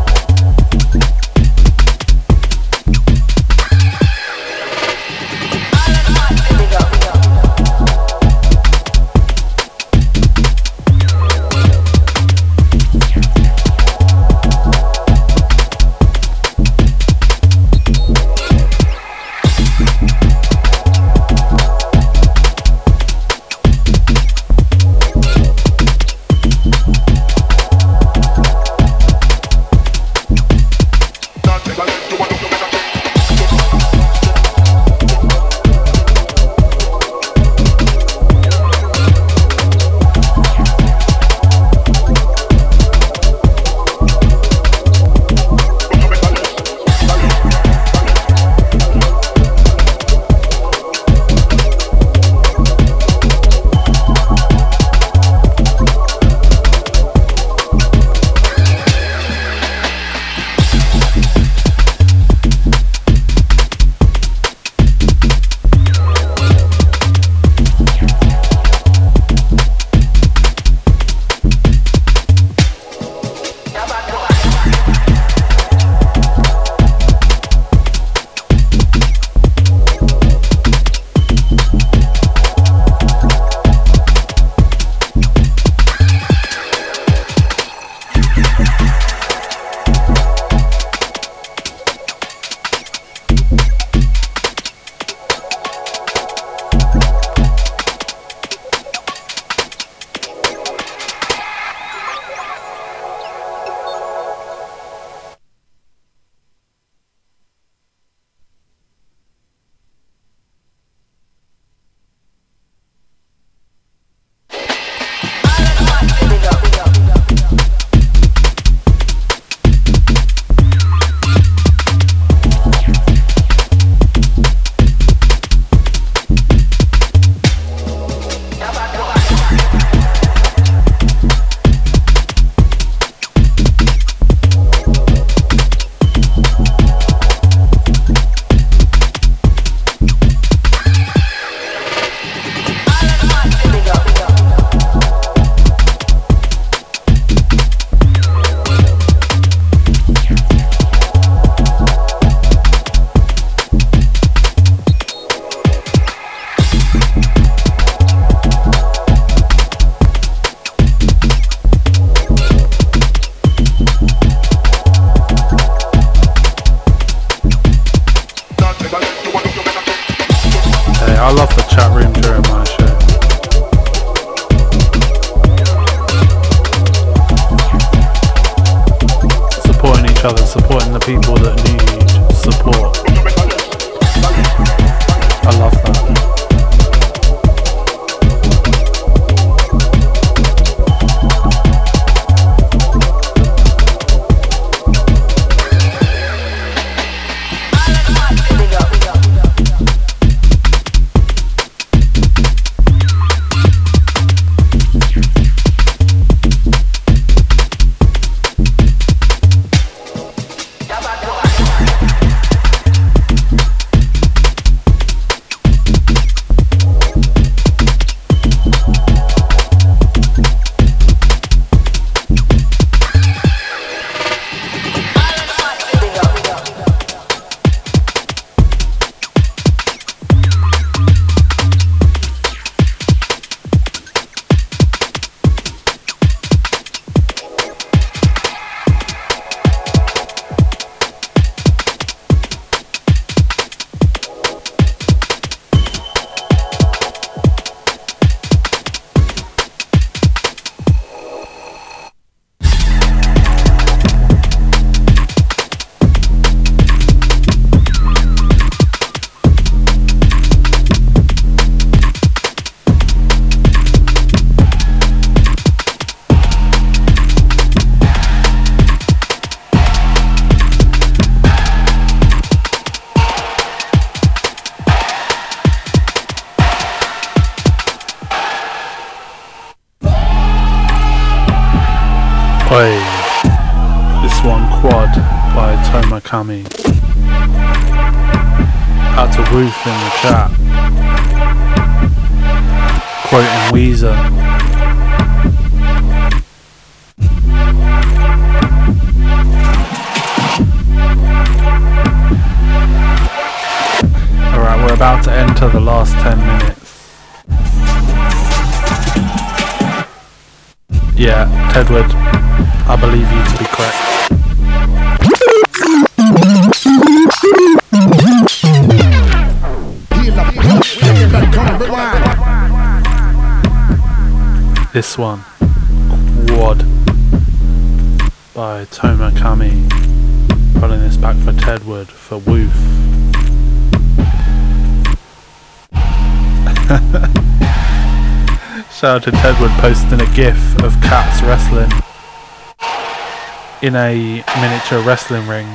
By Toma Kami. Pulling this back for Tedward for Woof. Shout out to Tedward posting a gif of cats wrestling in a miniature wrestling ring.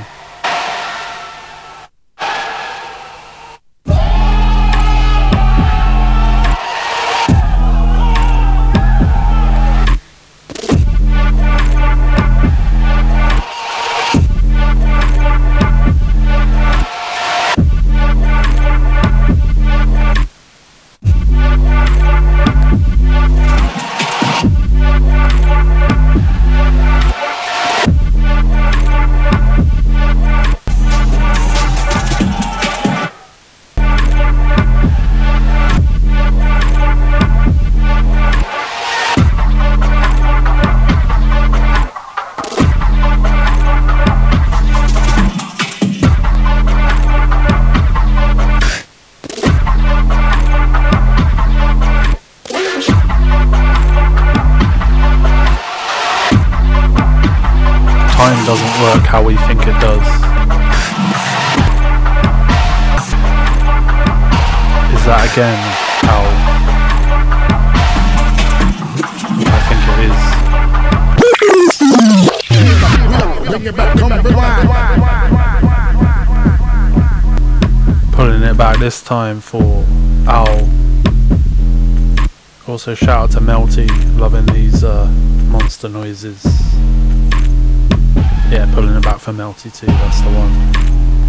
Also shout out to Melty, loving these uh, monster noises. Yeah, pulling it back for Melty too, that's the one.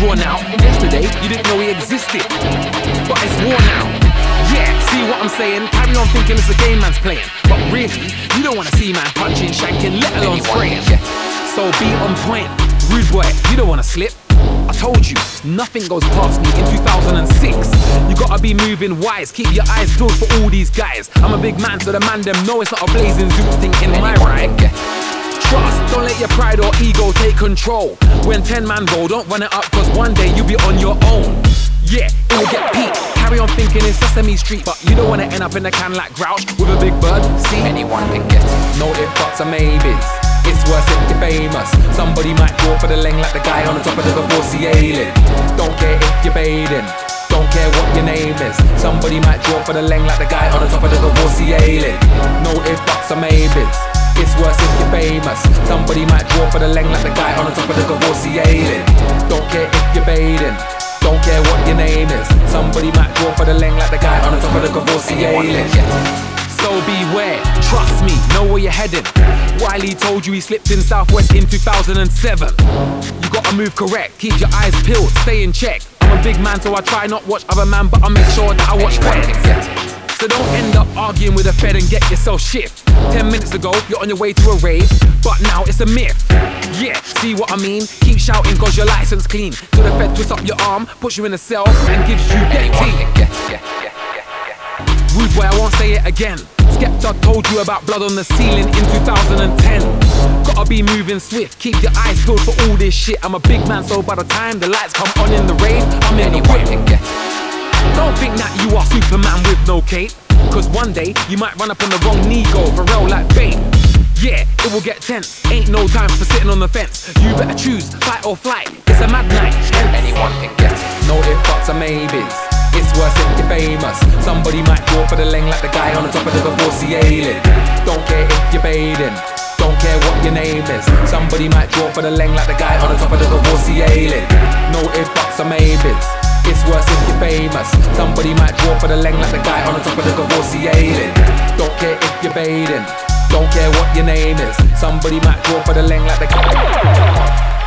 Drawn out. Yesterday, you didn't know he existed. But it's war now. Yeah, see what I'm saying? Carry on thinking it's a game man's playing. But really, you don't wanna see man punching, shanking, let alone spraying. So be on point. Rude boy, you don't wanna slip. I told you, nothing goes past me in 2006. You gotta be moving wise, keep your eyes peeled for all these guys. I'm a big man, so the man them know it's not a blazing zoot thing in my ride. Trust, don't let your pride or ego take control. When 10 man go, don't run it up, cause one day you'll be on your own. Yeah, it will get peaked. Carry on thinking in Sesame Street, but you don't wanna end up in a can like Grouch with a big bird. See, anyone can get it. No if buts or maybes. It's worse if you're famous. Somebody might go for the leng like the guy on the top of the Divorcee ailing. Don't care if you're bathing. Don't care what your name is. Somebody might draw for the leng like the guy on the top of the Divorcee ailing. No if buts or maybes. It's worse if you're famous. Somebody might draw for the leng like the guy on the top of the Divorcee ailing. Don't care if you're bathing. Don't care what your name is. Somebody might draw for the leng like the guy on the top of the Divorcee ailing. So beware, trust me, know where you're heading. Wiley told you he slipped in Southwest in 2007. You gotta move correct, keep your eyes peeled, stay in check. I'm a big man, so I try not watch other man, but I make sure that I watch feds. So don't end up arguing with a fed and get yourself shift. Ten minutes ago, you're on your way to a rave, but now it's a myth. Yeah, see what I mean? Keep shouting cause your license clean. Till the fed twists up your arm, puts you in a cell, and gives you get Rude boy, I won't say it again. Skepta told you about blood on the ceiling in 2010. Gotta be moving swift, keep your eyes peeled for all this shit. I'm a big man, so by the time the lights come on in the rave, I'm in the whip. Don't think that you are Superman with no cape. Cause one day you might run up on the wrong Nego for real like bait. Yeah, it will get tense. Ain't no time for sitting on the fence. You better choose fight or flight. It's a mad night. Anyone can get it. No if buts or maybes. It's worse if you're famous. Somebody might go for the leng like the guy on the top of the Divorcee ailing. Don't care if you're bathing. Don't care what your name is. Somebody might draw for the leng like the guy on the top of the Divorcee ailing. No if buts or maybes. It's worse if you're famous. Somebody might draw for the leng like the guy on the top of the ailing. Don't care if you're bathing. Don't care what your name is. Somebody might draw for the leng like the guy.